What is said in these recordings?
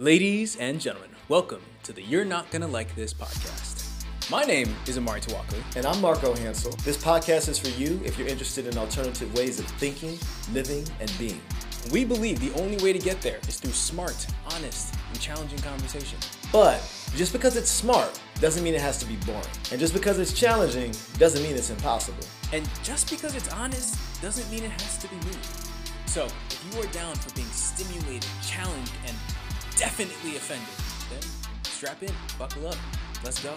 Ladies and gentlemen, welcome to the You're Not Gonna Like This podcast. My name is Imari Tawakli. And I'm Marco Hansel. This podcast is for you if you're interested in alternative ways of thinking, living, and being. We believe the only way to get there is through smart, honest, and challenging conversation. But just because it's smart doesn't mean it has to be boring. And just because it's challenging doesn't mean it's impossible. And just because it's honest doesn't mean it has to be mean. So, if you are down for being stimulated, challenged, and definitely offended, then strap in, buckle up, let's go.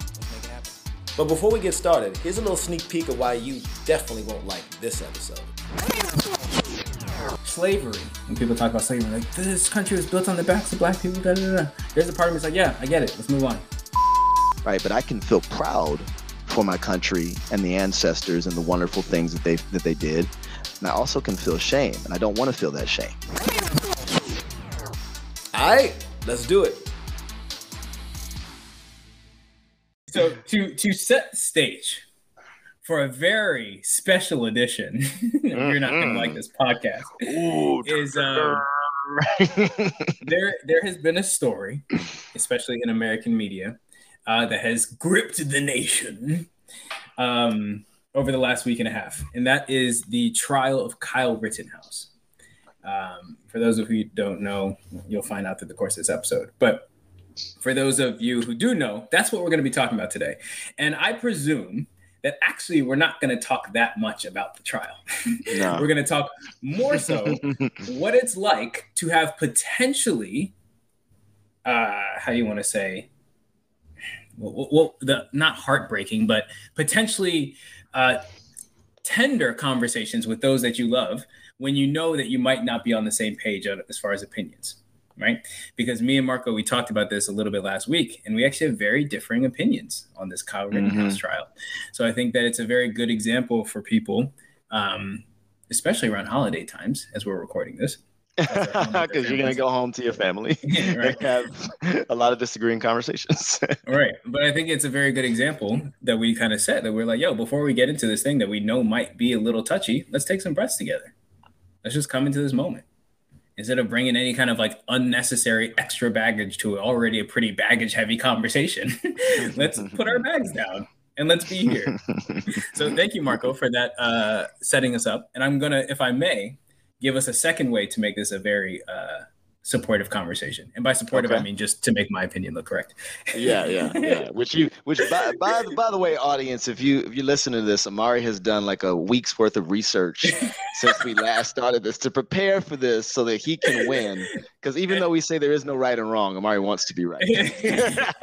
Let's make it happen. But before we get started, here's a little sneak peek of why you definitely won't like this episode. slavery. When people talk about slavery, like this country was built on the backs of black people. Da, da, da. There's a part of me that's like, yeah, I get it. Let's move on. right? But I can feel proud for my country and the ancestors and the wonderful things that they that they did. And I also can feel shame, and I don't want to feel that shame. All right, let's do it. So to to set stage for a very special edition, you're not gonna like this podcast. is um, there there has been a story, especially in American media, uh, that has gripped the nation um, over the last week and a half, and that is the trial of Kyle Rittenhouse. Um, for those of you who don't know, you'll find out through the course of this episode. But for those of you who do know, that's what we're going to be talking about today. And I presume that actually we're not going to talk that much about the trial. No. we're going to talk more so what it's like to have potentially, uh, how do you want to say, well, well, the not heartbreaking, but potentially uh, tender conversations with those that you love when you know that you might not be on the same page as far as opinions, right? Because me and Marco, we talked about this a little bit last week, and we actually have very differing opinions on this Kyle Rittenhouse trial. So I think that it's a very good example for people, um, especially around holiday times as we're recording this. Because you're gonna go home to your family Yeah, right. and have a lot of disagreeing conversations. right, But I think it's a very good example that we kind of set that we're like, yo, before we get into this thing that we know might be a little touchy, let's take some breaths together. Let's just come into this moment. Instead of bringing any kind of like unnecessary extra baggage to already a pretty baggage heavy conversation, let's put our bags down and let's be here. so thank you, Marco, for that uh, setting us up. And I'm going to, if I may, give us a second way to make this a very uh, supportive conversation. And by supportive, I mean just to make my opinion look correct. yeah, yeah, yeah. Which you, which by, by by the way, audience, if you if you listen to this, Imari has done like a week's worth of research since we last started this to prepare for this so that he can win. Because even though we say there is no right and wrong, Imari wants to be right.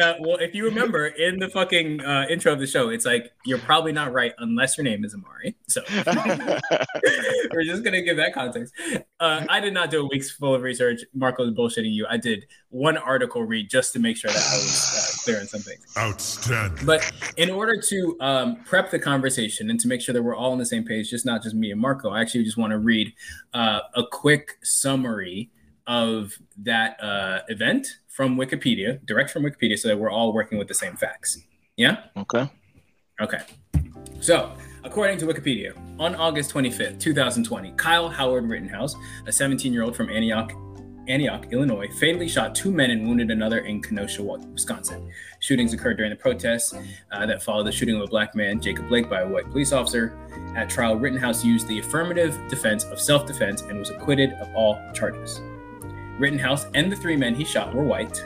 Uh, well, if you remember in the fucking uh, intro of the show, it's like you're probably not right unless your name is Imari. So we're just gonna give that context. Uh, I did not do a week's full of research. Marco's bullshitting you. I did one article read just to make sure that I was uh, clear on some things. Outstanding. But in order to um, prep the conversation and to make sure that we're all on the same page, just not just me and Marco, I actually just want to read uh, a quick summary of that uh, event from Wikipedia, direct from Wikipedia, so that we're all working with the same facts. Yeah? okay. Okay. So, according to Wikipedia, on August 25th, 2020, Kyle Howard Rittenhouse, a 17 year old from Antioch, Antioch, Illinois, fatally shot two men and wounded another in Kenosha, Wisconsin. Shootings occurred during the protests uh, that followed the shooting of a black man, Jacob Blake, by a white police officer. At trial, Rittenhouse used the affirmative defense of self defense and was acquitted of all charges. Rittenhouse and the three men he shot were white.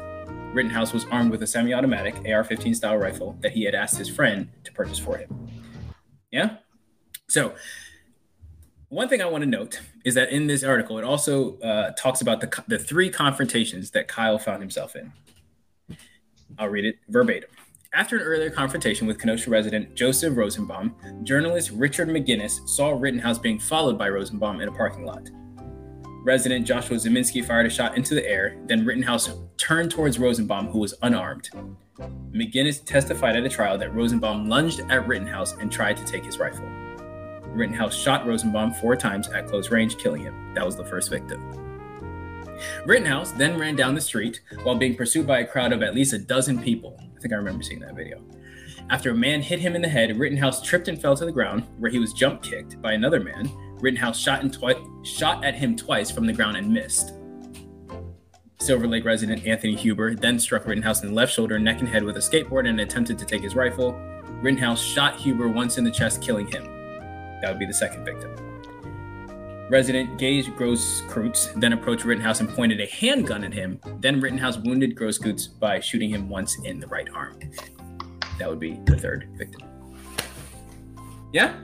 Rittenhouse was armed with a semi automatic AR 15 style rifle that he had asked his friend to purchase for him. Yeah? So, one thing I want to note is that in this article, it also uh, talks about the, the three confrontations that Kyle found himself in. I'll read it verbatim. After an earlier confrontation with Kenosha resident Joseph Rosenbaum, journalist Richard McGinniss saw Rittenhouse being followed by Rosenbaum in a parking lot. Resident Joshua Ziminski fired a shot into the air, then Rittenhouse turned towards Rosenbaum, who was unarmed. McGinniss testified at a trial that Rosenbaum lunged at Rittenhouse and tried to take his rifle. Rittenhouse shot Rosenbaum four times at close range, killing him. That was the first victim. Rittenhouse then ran down the street while being pursued by a crowd of at least a dozen people. I think I remember seeing that video. After a man hit him in the head, Rittenhouse tripped and fell to the ground, where he was jump kicked by another man. Rittenhouse shot, twi- shot at him twice from the ground and missed. Silver Lake resident Anthony Huber then struck Rittenhouse in the left shoulder, neck, and head with a skateboard and attempted to take his rifle. Rittenhouse shot Huber once in the chest, killing him. That would be the second victim. Resident Gage Grosskreutz then approached Rittenhouse and pointed a handgun at him. Then Rittenhouse wounded Grosskreutz by shooting him once in the right arm. That would be the third victim. Yeah,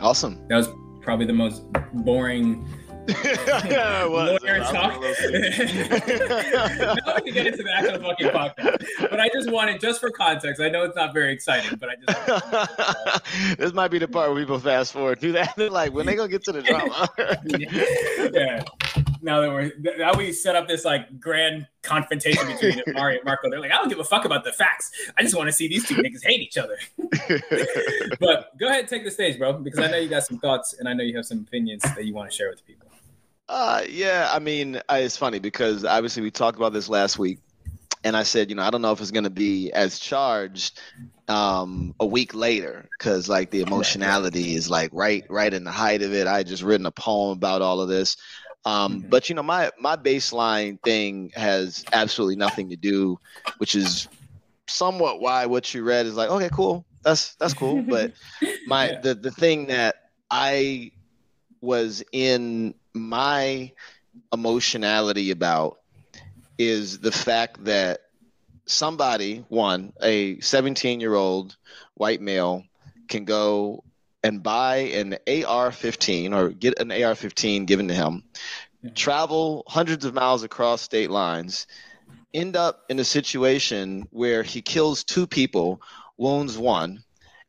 Awesome. that was probably the most boring It was. lawyer talk. now we can get into the actual fucking podcast. But I just wanted, just for context, I know it's not very exciting, but I just. this might be the part where people fast forward through that. They're like, when they gonna get to the drama? yeah. Now that we're now we set up this like grand confrontation between Imari and Marco. They're like, I don't give a fuck about the facts. I just want to see these two niggas hate each other. but go ahead and take the stage, bro, because I know you got some thoughts and I know you have some opinions that you want to share with people. Uh, yeah, I mean, uh, it's funny because obviously we talked about this last week, and I said, you know, I don't know if it's going to be as charged um, a week later because like the emotionality is like right, right in the height of it. I had just written a poem about all of this, um, Mhm. but you know, my my baseline thing has absolutely nothing to do, which is somewhat why what you read is like, okay, cool, that's that's cool, but my Yeah. the the thing that I was in my emotionality about is the fact that somebody one a 17 year old white male can go and buy an AR-15 or get an AR-15 given to him travel hundreds of miles across state lines end up in a situation where he kills two people wounds one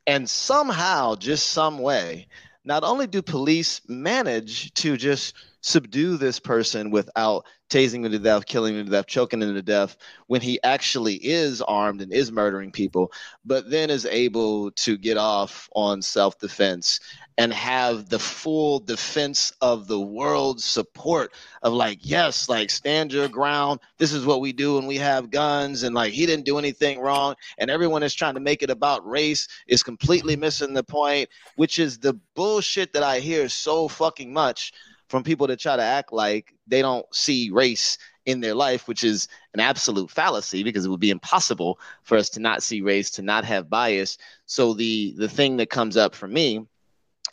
and somehow just some way not only do police manage to just subdue this person without tasing him to death, killing him to death, choking him to death, when he actually is armed and is murdering people, but then is able to get off on self defense and have the full defense of the world's support of like, yes, like stand your ground. This is what we do and we have guns, and like he didn't do anything wrong, and everyone is trying to make it about race is completely missing the point which is the bullshit that I hear so fucking much from people that try to act like they don't see race in their life, which is an absolute fallacy because it would be impossible for us to not see race, to not have bias. So the the thing that comes up for me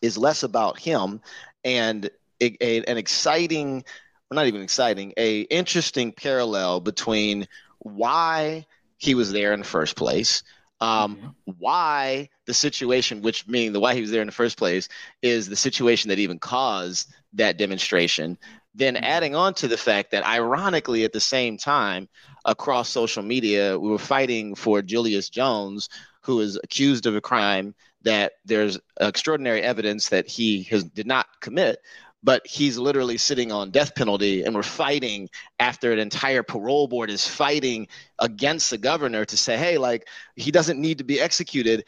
is less about him and a, a- an exciting, well, not even exciting, a interesting parallel between why he was there in the first place, um, Mhm. why the situation, which meaning the why he was there in the first place, is the situation that even caused that demonstration. Then Mhm. adding on to the fact that, ironically, at the same time, across social media, we were fighting for Julius Jones, who is accused of a crime that there's extraordinary evidence that he has did not commit. But he's literally sitting on death penalty, and we're fighting after an entire parole board is fighting against the governor to say, hey, like he doesn't need to be executed.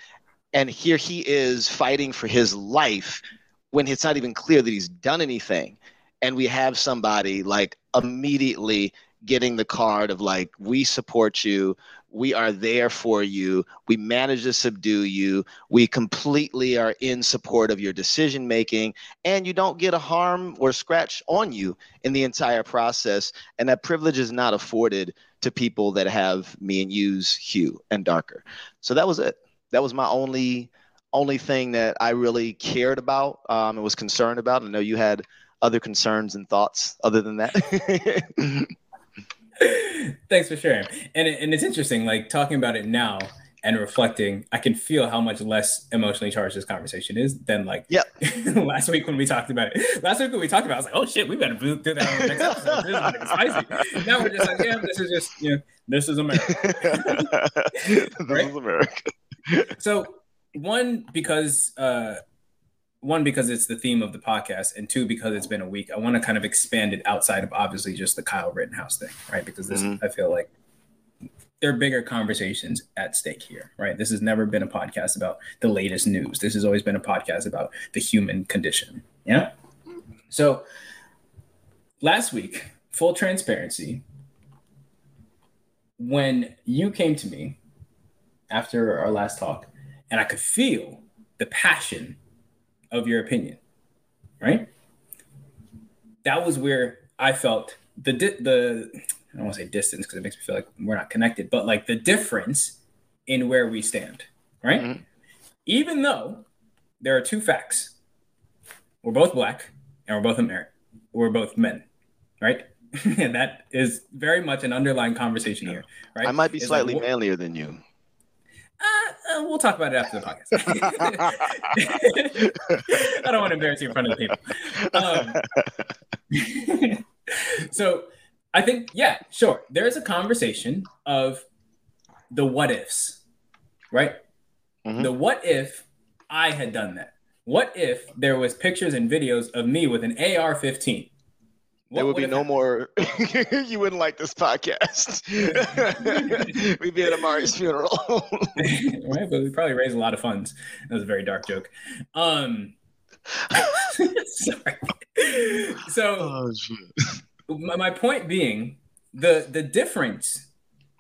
And here he is fighting for his life when it's not even clear that he's done anything. And we have somebody like immediately getting the card of like, we support you. We are there for you. We manage to subdue you. We completely are in support of your decision making, and you don't get a harm or scratch on you in the entire process. And that privilege is not afforded to people that have me and you's hue and darker. So that was it. That was my only only thing that I really cared about um, and was concerned about. I know you had other concerns and thoughts other than that. Thanks for sharing. And it, and it's interesting, like talking about it now and reflecting. I can feel how much less emotionally charged this conversation is than like Yep. last week when we talked about it. Last week when we talked about, it, I was like, oh shit, we better do that on the next episode. This is gonna be spicy. Now we're just like, yeah, this is just you know, this is America. this Right? is America. So one because uh one because it's the theme of the podcast and two because it's been a week i want to kind of expand it outside of obviously just the kyle rittenhouse thing right? Because this Mhm. i feel like there are bigger conversations at stake here right? This has never been a podcast about the latest news. This has always been a podcast about the human condition yeah so last week full transparency when you came to me after our last talk and I could feel the passion of your opinion, right? That was where I felt the di- the I don't want to say distance because it makes me feel like we're not connected, but like the difference in where we stand, right? Mhm. Even though there are two facts, we're both black and we're both American, we're both men, right? and that is very much an underlying conversation here, right? I might be It's like, slightly wh- manlier than you. Uh, uh, we'll talk about it after the podcast. I don't want to embarrass you in front of the people. Um, so I think, yeah, sure. There is a conversation of the what ifs, right? Mhm. The what if I had done that? What if there was pictures and videos of me with an AR-15? There would be no more. you wouldn't like this podcast. We'd be at Imari's funeral. right? But we probably raise a lot of funds. That was a very dark joke. Um, sorry. So oh my, my point being, the the difference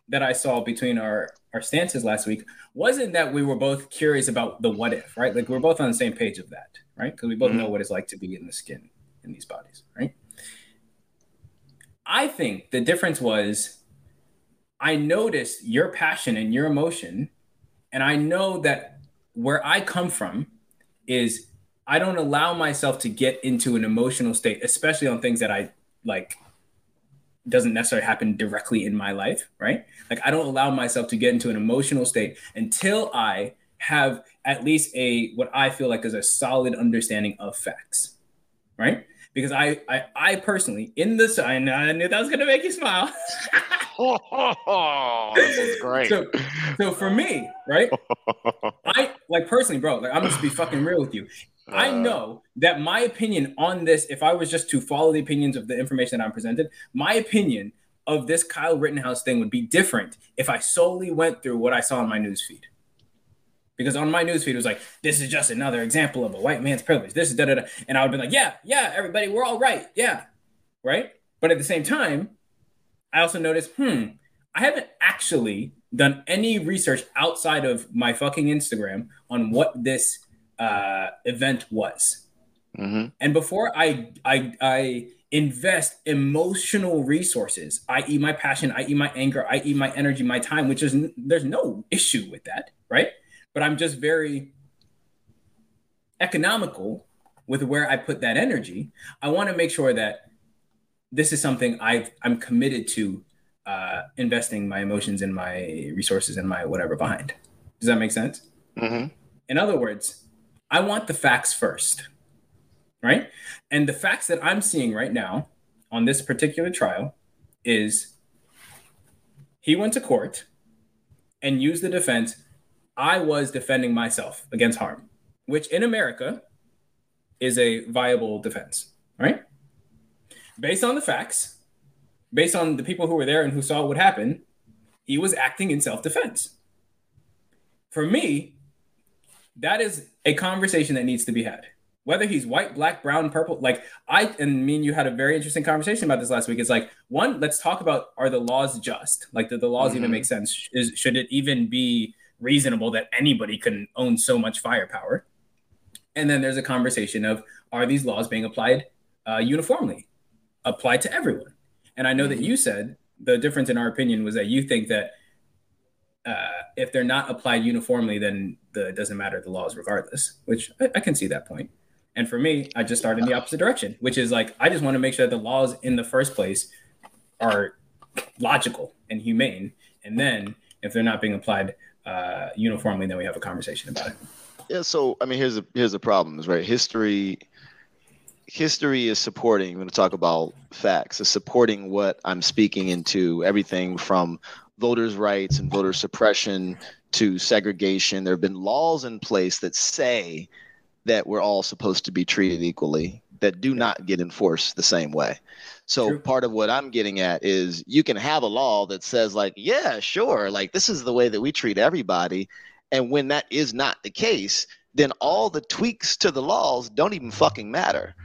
that I saw between our our stances last week wasn't that we were both curious about the what if, right? Like we're both on the same page of that, right? Because we both Mhm. know what it's like to be in the skin in these bodies, right? I think the difference was I noticed your passion and your emotion, and I know that where I come from is I don't allow myself to get into an emotional state, especially on things that I like doesn't necessarily happen directly in my life, right? Like I don't allow myself to get into an emotional state until I have at least a what I feel like is a solid understanding of facts, right? Because I I, I personally in this I, I knew that was gonna make you smile. this is great. So- So for me, right? I like personally, bro. Like I'm just be fucking real with you. I Uh, know that my opinion on this, if I was just to follow the opinions of the information that I'm presented, my opinion of this Kyle Rittenhouse thing would be different if I solely went through what I saw in my newsfeed. Because on my newsfeed, it was like, this is just another example of a white man's privilege. This is da da da. And I would be like, yeah, yeah, everybody, we're all right. Yeah. Right. But at the same time, I also noticed, hmm, I haven't actually done any research outside of my fucking Instagram on what this uh, event was. mhm. And before I I I invest emotional resources, i.e., my passion, i.e., my anger, i.e., my energy, my time, which is there's no issue with that, right? But I'm just very economical with where I put that energy. I want to make sure that this is something I've I'm committed to uh, investing my emotions and my resources and my whatever behind. Does that make sense? Mhm. In other words, I want the facts first, right? And the facts that I'm seeing right now on this particular trial is he went to court and used the defense I was defending myself against harm, which in America is a viable defense, right? Based on the facts, based on the people who were there and who saw what happened, he was acting in self defense. For me, that is a conversation that needs to be had. Whether he's white, black, brown, purple, like I and me and you had a very interesting conversation about this last week. It's like one, let's talk about are the laws just? Like, do the laws even Mhm. make sense? Is should it even be reasonable that anybody can own so much firepower? And then there's a conversation of are these laws being applied uh, uniformly, applied to everyone? And I know that you said the difference in our opinion was that you think that uh, if they're not applied uniformly, then the, it doesn't matter the laws regardless, which I, I can see that point. And for me, I just start in the opposite direction, which is like I just want to make sure that the laws in the first place are logical and humane, and then if they're not being applied uh, uniformly, then we have a conversation about it. Yeah, so I mean, here's a here's the problem, is right? History, history is supporting. When we talk about facts, is supporting what I'm speaking into. Everything from voters' rights and voter suppression to segregation. There have been laws in place that say that we're all supposed to be treated equally, that do not get enforced the same way. So True. part of what I'm getting at is you can have a law that says like, yeah, sure, like this is the way that we treat everybody. And when that is not the case, then all the tweaks to the laws don't even fucking matter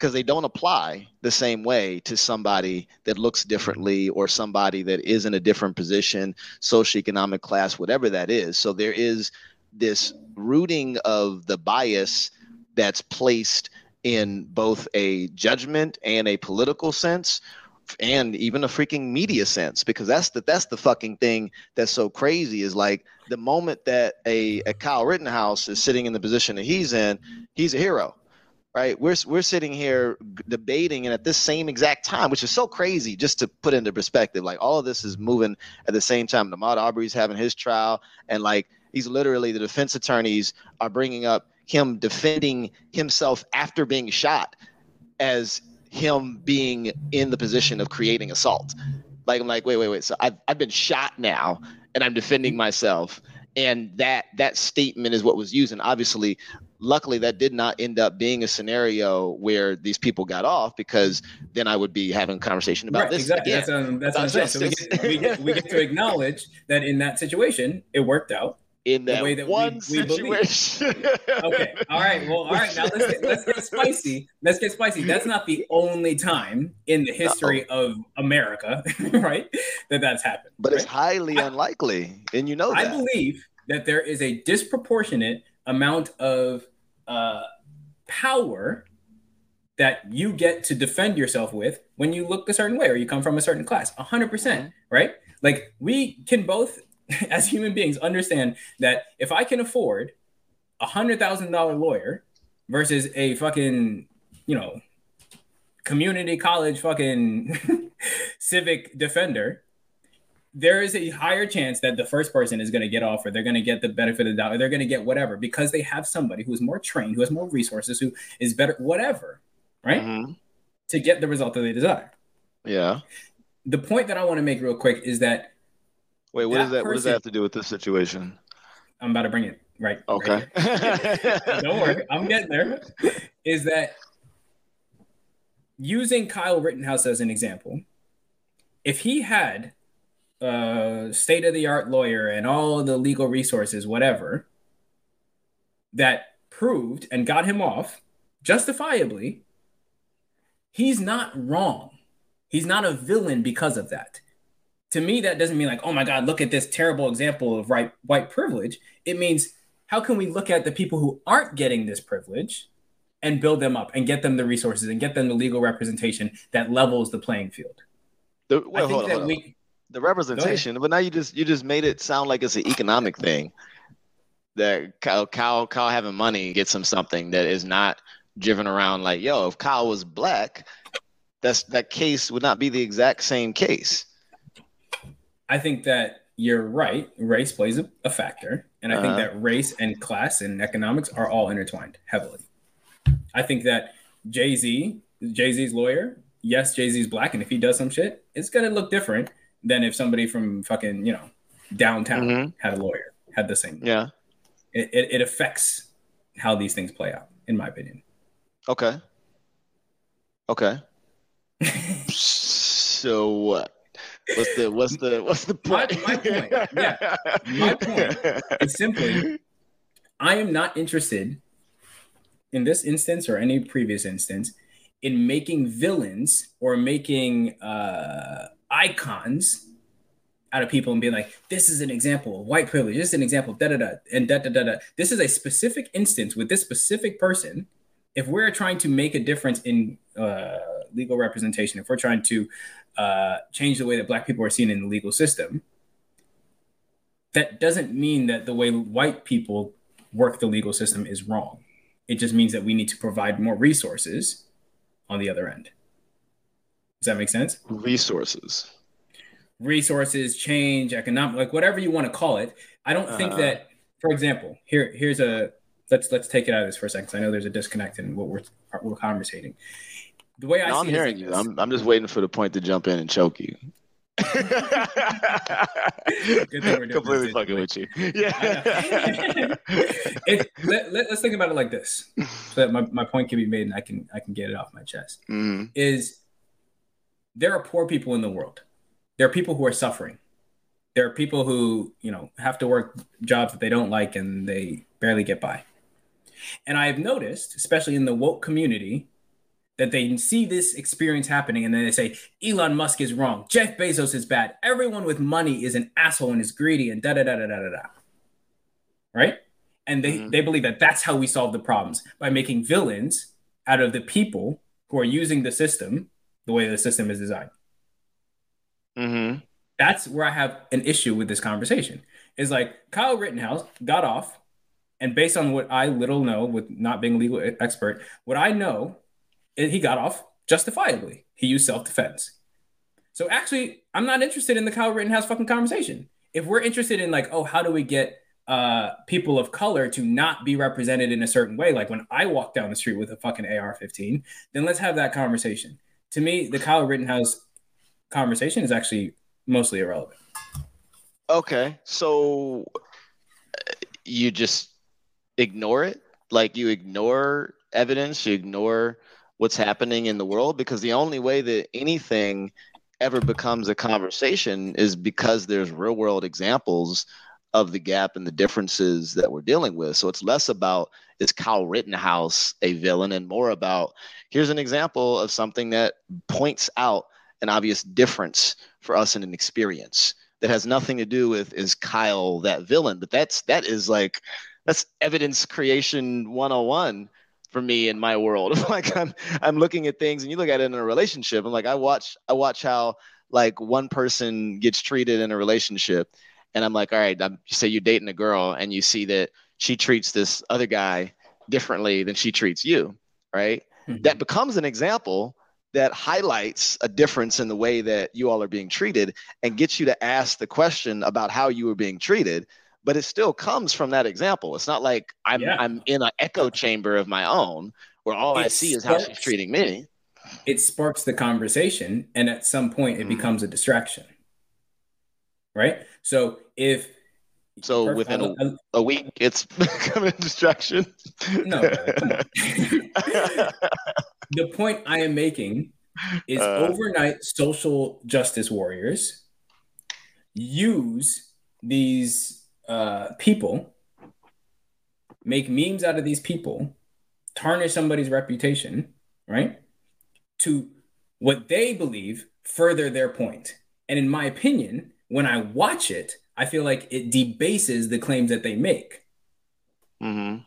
because they don't apply the same way to somebody that looks differently or somebody that is in a different position, socioeconomic class, whatever that is. So there is this rooting of the bias that's placed in both a judgment and a political sense and even a freaking media sense because that's the that's the fucking thing that's so crazy is like the moment that a, a Kyle Rittenhouse is sitting in the position that he's in, he's a hero. Right? We're we're sitting here debating and at this same exact time, which is so crazy just to put into perspective. Like all of this is moving at the same time. Ahmaud Arbery's having his trial and like he's literally the defense attorneys are bringing up him defending himself after being shot as him being in the position of creating assault. Like I'm like, wait, wait, wait. So I've I've been shot now, and I'm defending myself, and that that statement is what was used. And obviously, luckily, that did not end up being a scenario where these people got off, because then I would be having a conversation about right, this exactly. again. That's, um, that's what I'm saying. So we get, we, get, we get to acknowledge that in that situation, it worked out in that, way that one we, we situation. okay. All right. Well, all right. Now let's get, let's get spicy. Let's get spicy. That's not the only time in the history no. of America, right, that that's happened. But right? it's highly I, unlikely, and you know that. I believe that there is a disproportionate amount of uh, power that you get to defend yourself with when you look a certain way or you come from a certain class. 100%, percent mm-hmm. right? Like we can both as human beings understand that if I can afford a hundred thousand dollar lawyer versus a fucking, you know, community college fucking civic defender, there is a higher chance that the first person is going to get off or they're going to get the benefit of the doubt or they're going to get whatever because they have somebody who is more trained, who has more resources, who is better, whatever, right? Mm-hmm. To get the result that they desire. Yeah. The point that I want to make real quick is that Wait, what that does that? Person, what does that have to do with this situation? I'm about to bring it right. Okay. Right Don't worry, I'm getting there. Is that using Kyle Rittenhouse as an example? If he had a state of the art lawyer and all the legal resources, whatever, that proved and got him off justifiably, he's not wrong. He's not a villain because of that to me, that doesn't mean like, oh my God, look at this terrible example of right, white privilege. It means how can we look at the people who aren't getting this privilege and build them up and get them the resources and get them the legal representation that levels the playing field. The, well, I think that on, we the representation, but now you just you just made it sound like it's an economic thing. That Kyle, Kyle, Kyle having money gets him something that is not driven around like, yo, if Kyle was black, that's that case would not be the exact same case. I think that you're right. Race plays a, a factor. And I uh-huh. think that race and class and economics are all intertwined heavily. I think that Jay Z, Jay Z's lawyer, yes, Jay Z's black. And if he does some shit, it's going to look different than if somebody from fucking, you know, downtown mm-hmm. had a lawyer, had the same. Yeah. It, it, it affects how these things play out, in my opinion. Okay. Okay. so what? What's the what's the what's the point? My, my point, yeah, my point is simply, I am not interested in this instance or any previous instance in making villains or making uh, icons out of people and being like, this is an example of white privilege. This is an example da da da and da da da da. This is a specific instance with this specific person. If we're trying to make a difference in uh, legal representation, if we're trying to uh, change the way that black people are seen in the legal system, that doesn't mean that the way white people work the legal system is wrong. It just means that we need to provide more resources on the other end. Does that make sense? Resources. Resources, change, economic, like whatever you want to call it. I don't uh, think uh-huh. that, for example, here here's a let's let's take it out of this for a second. I know there's a disconnect in what we're we're conversating the way I no, I'm hearing you. I'm, I'm just waiting for the point to jump in and choke you. Completely fucking with you. Yeah. it, let, let, us think about it like this, so that my, my point can be made and I can I can get it off my chest. Mm-hmm. Is there are poor people in the world. There are people who are suffering. There are people who you know have to work jobs that they don't like and they barely get by. And I've noticed, especially in the woke community, that they see this experience happening and then they say Elon Musk is wrong, Jeff Bezos is bad, everyone with money is an asshole and is greedy and da da da da da da da. Right? And they, mm-hmm. they believe that that's how we solve the problems by making villains out of the people who are using the system the way the system is designed. Mm-hmm. That's where I have an issue with this conversation. Is like Kyle Rittenhouse got off, and based on what I little know, with not being a legal expert, what I know, he got off justifiably. He used self defense. So actually, I'm not interested in the Kyle Rittenhouse fucking conversation. If we're interested in like, oh, how do we get uh, people of color to not be represented in a certain way, like when I walk down the street with a fucking AR-15, then let's have that conversation. To me, the Kyle Rittenhouse conversation is actually mostly irrelevant. Okay, so uh, you just ignore it, like you ignore evidence, you ignore what's happening in the world, because the only way that anything ever becomes a conversation is because there's real world examples of the gap and the differences that we're dealing with. So it's less about is Kyle Rittenhouse a villain and more about here's an example of something that points out an obvious difference for us in an experience that has nothing to do with is Kyle that villain, but that's that is like that's evidence creation 101 for me in my world. like I'm I'm looking at things and you look at it in a relationship. I'm like I watch I watch how like one person gets treated in a relationship and I'm like, all right, I'm, say you're dating a girl and you see that she treats this other guy differently than she treats you, right? Mm-hmm. That becomes an example that highlights a difference in the way that you all are being treated and gets you to ask the question about how you were being treated but it still comes from that example it's not like i'm yeah. i'm in an echo chamber of my own where all it i see sparks, is how she's treating me it sparks the conversation and at some point it mm-hmm. becomes a distraction right so if so perfect, within a, a, week, it's becoming a distraction. No, the point I am making is uh, overnight social justice warriors use these uh, people, make memes out of these people, tarnish somebody's reputation, right? To what they believe further their point. And in my opinion, when I watch it, I feel like it debases the claims that they make. Mm-hmm.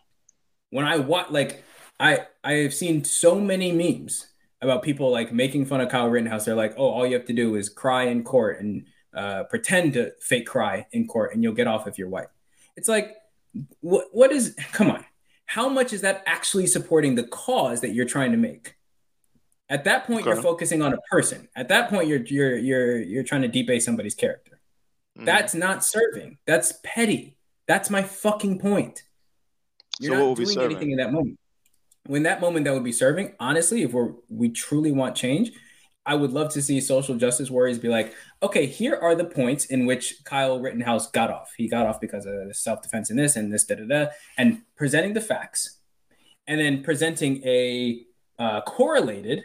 When I watch, like, I I have seen so many memes about people like making fun of Kyle Rittenhouse. They're like, "Oh, all you have to do is cry in court and uh, pretend to fake cry in court, and you'll get off if you're white." It's like, what what is? Come on, how much is that actually supporting the cause that you're trying to make? At that point, okay. you're focusing on a person. At that point, you're you're you're you're trying to debase somebody's character. Mm. That's not serving. That's petty. That's my fucking point. You're so not doing anything in that moment. When that moment that would be serving, honestly, if we're we truly want change, I would love to see social justice warriors be like, okay, here are the points in which Kyle Rittenhouse got off. He got off because of self defense in this and this, da da da, and presenting the facts, and then presenting a uh, correlated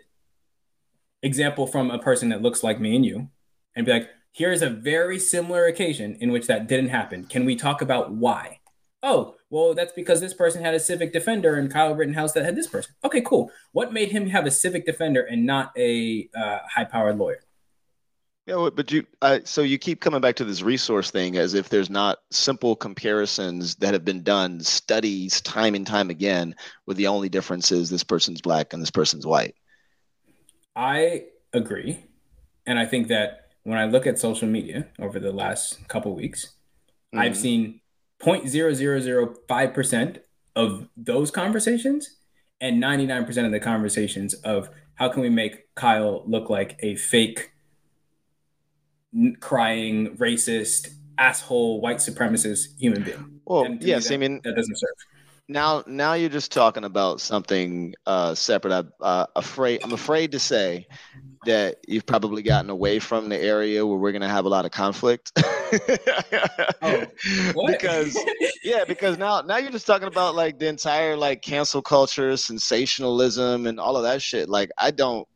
example from a person that looks like me and you, and be like, here is a very similar occasion in which that didn't happen. Can we talk about why? Oh, well, that's because this person had a civic defender and Kyle Rittenhouse that had this person. Okay, cool. What made him have a civic defender and not a uh, high-powered lawyer? Yeah, but you uh, so you keep coming back to this resource thing as if there's not simple comparisons that have been done, studies time and time again, where the only difference is this person's black and this person's white. I agree, and I think that when I look at social media over the last couple weeks, mm-hmm. I've seen 0.0005% of those conversations and 99% of the conversations of how can we make Kyle look like a fake crying racist asshole white supremacist human being. Well, yes, me that, I mean that doesn't serve now now you're just talking about something uh, separate. I'm uh, afraid I'm afraid to say that you've probably gotten away from the area where we're gonna have a lot of conflict. oh, because yeah, because now now you're just talking about like the entire like cancel culture, sensationalism, and all of that shit. Like I don't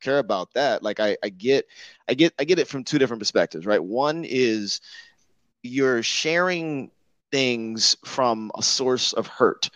care about that. Like I, I get I get I get it from two different perspectives, right? One is you're sharing things from a source of hurt,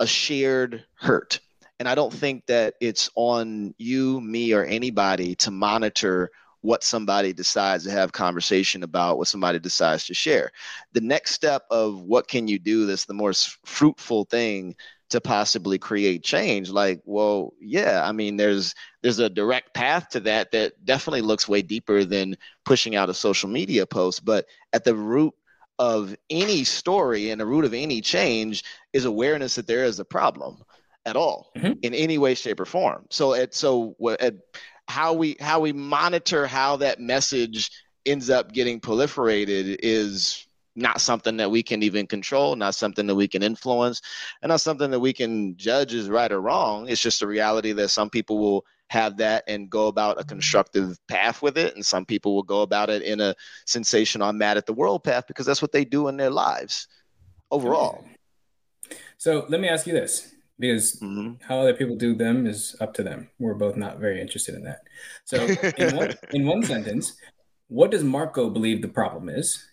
a shared hurt. And I don't think that it's on you, me, or anybody to monitor what somebody decides to have conversation about, what somebody decides to share. The next step of what can you do that's the most fruitful thing to possibly create change like well yeah i mean there's there's a direct path to that that definitely looks way deeper than pushing out a social media post but at the root of any story and the root of any change is awareness that there is a problem at all mm-hmm. in any way shape or form so at so at how we how we monitor how that message ends up getting proliferated is not something that we can even control, not something that we can influence, and not something that we can judge as right or wrong. It's just a reality that some people will have that and go about a constructive path with it, and some people will go about it in a sensational, I'm mad at the world path because that's what they do in their lives overall. So let me ask you this because mm-hmm. how other people do them is up to them. We're both not very interested in that. So, in one, in one sentence, what does Marco believe the problem is?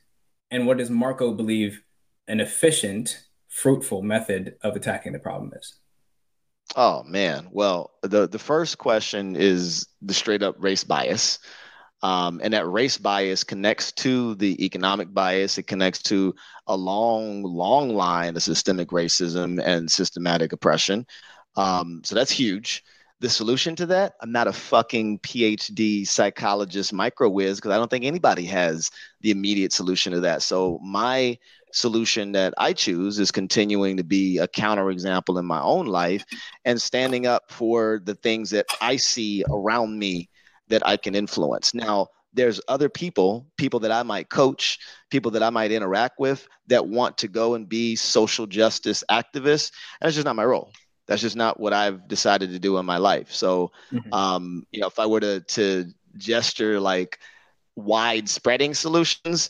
And what does Marco believe an efficient, fruitful method of attacking the problem is? Oh man. Well, the the first question is the straight up race bias. Um, and that race bias connects to the economic bias. It connects to a long, long line of systemic racism and systematic oppression. Um, so that's huge the solution to that i'm not a fucking phd psychologist micro whiz because i don't think anybody has the immediate solution to that so my solution that i choose is continuing to be a counterexample in my own life and standing up for the things that i see around me that i can influence now there's other people, people that I might coach, people that I might interact with that want to go and be social justice activists. And it's just not my role that's just not what I've decided to do in my life. So, mm-hmm. um, you know, if I were to to gesture like wide spreading solutions,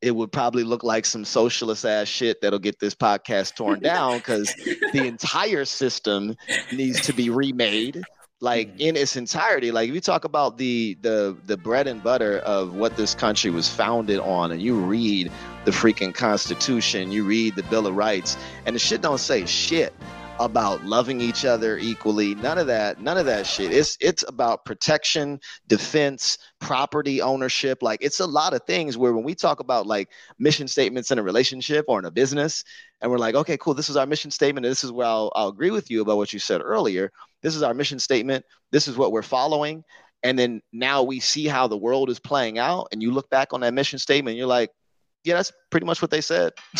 it would probably look like some socialist ass shit that'll get this podcast torn down because the entire system needs to be remade like mm-hmm. in its entirety like if you talk about the the the bread and butter of what this country was founded on and you read the freaking constitution you read the bill of rights and the shit don't say shit about loving each other equally. None of that none of that shit. It's it's about protection defense property ownership. Like it's a lot of things where when we talk about like mission statements in a relationship or in a business and we're like okay cool this is our mission statement and this is where I'll, I'll agree with you about what you said earlier. This is our mission statement. This is what we're following. And then now we see how the world is playing out and you look back on that mission statement you're like yeah, that's pretty much what they said.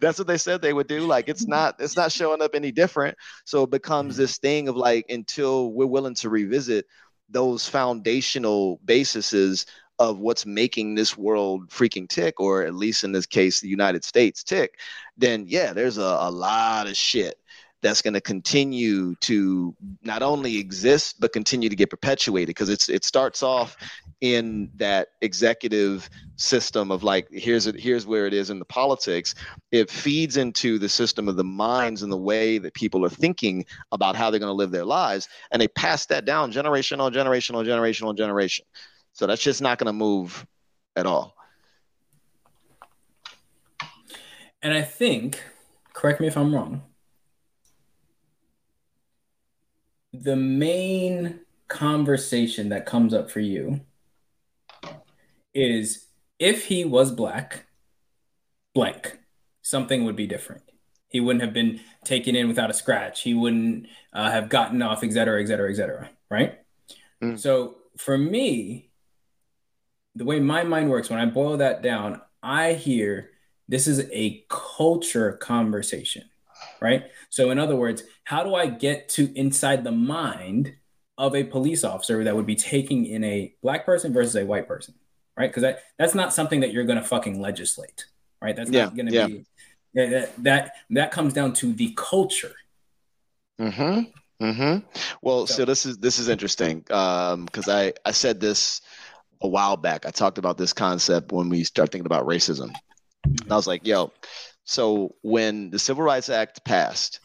that's what they said they would do. Like it's not it's not showing up any different. So it becomes this thing of like until we're willing to revisit those foundational bases of what's making this world freaking tick, or at least in this case, the United States tick, then yeah, there's a, a lot of shit that's going to continue to not only exist but continue to get perpetuated because it's it starts off in that executive system of like here's it here's where it is in the politics. It feeds into the system of the minds and the way that people are thinking about how they're going to live their lives and they pass that down generation on generation on generation on generation. So that's just not going to move at all. And i think correct me if i'm wrong the main conversation that comes up for you is if he was black, blank, something would be different. He wouldn't have been taken in without a scratch. He wouldn't uh, have gotten off, et cetera, et cetera, et cetera. Right. Mm. So for me, the way my mind works, when I boil that down, I hear this is a culture conversation right? So, in other words, how do I get to inside the mind of a police officer that would be taking in a black person versus a white person, right? Because that that's not something that you're going to fucking legislate, right? That's yeah, not going to yeah. be that, that that comes down to the culture. Hmm. Hmm. Well, so, so, this is this is interesting because um, I I said this a while back. I talked about this concept when we start thinking about racism. And I was like, yo, so when the Civil Rights Act passed,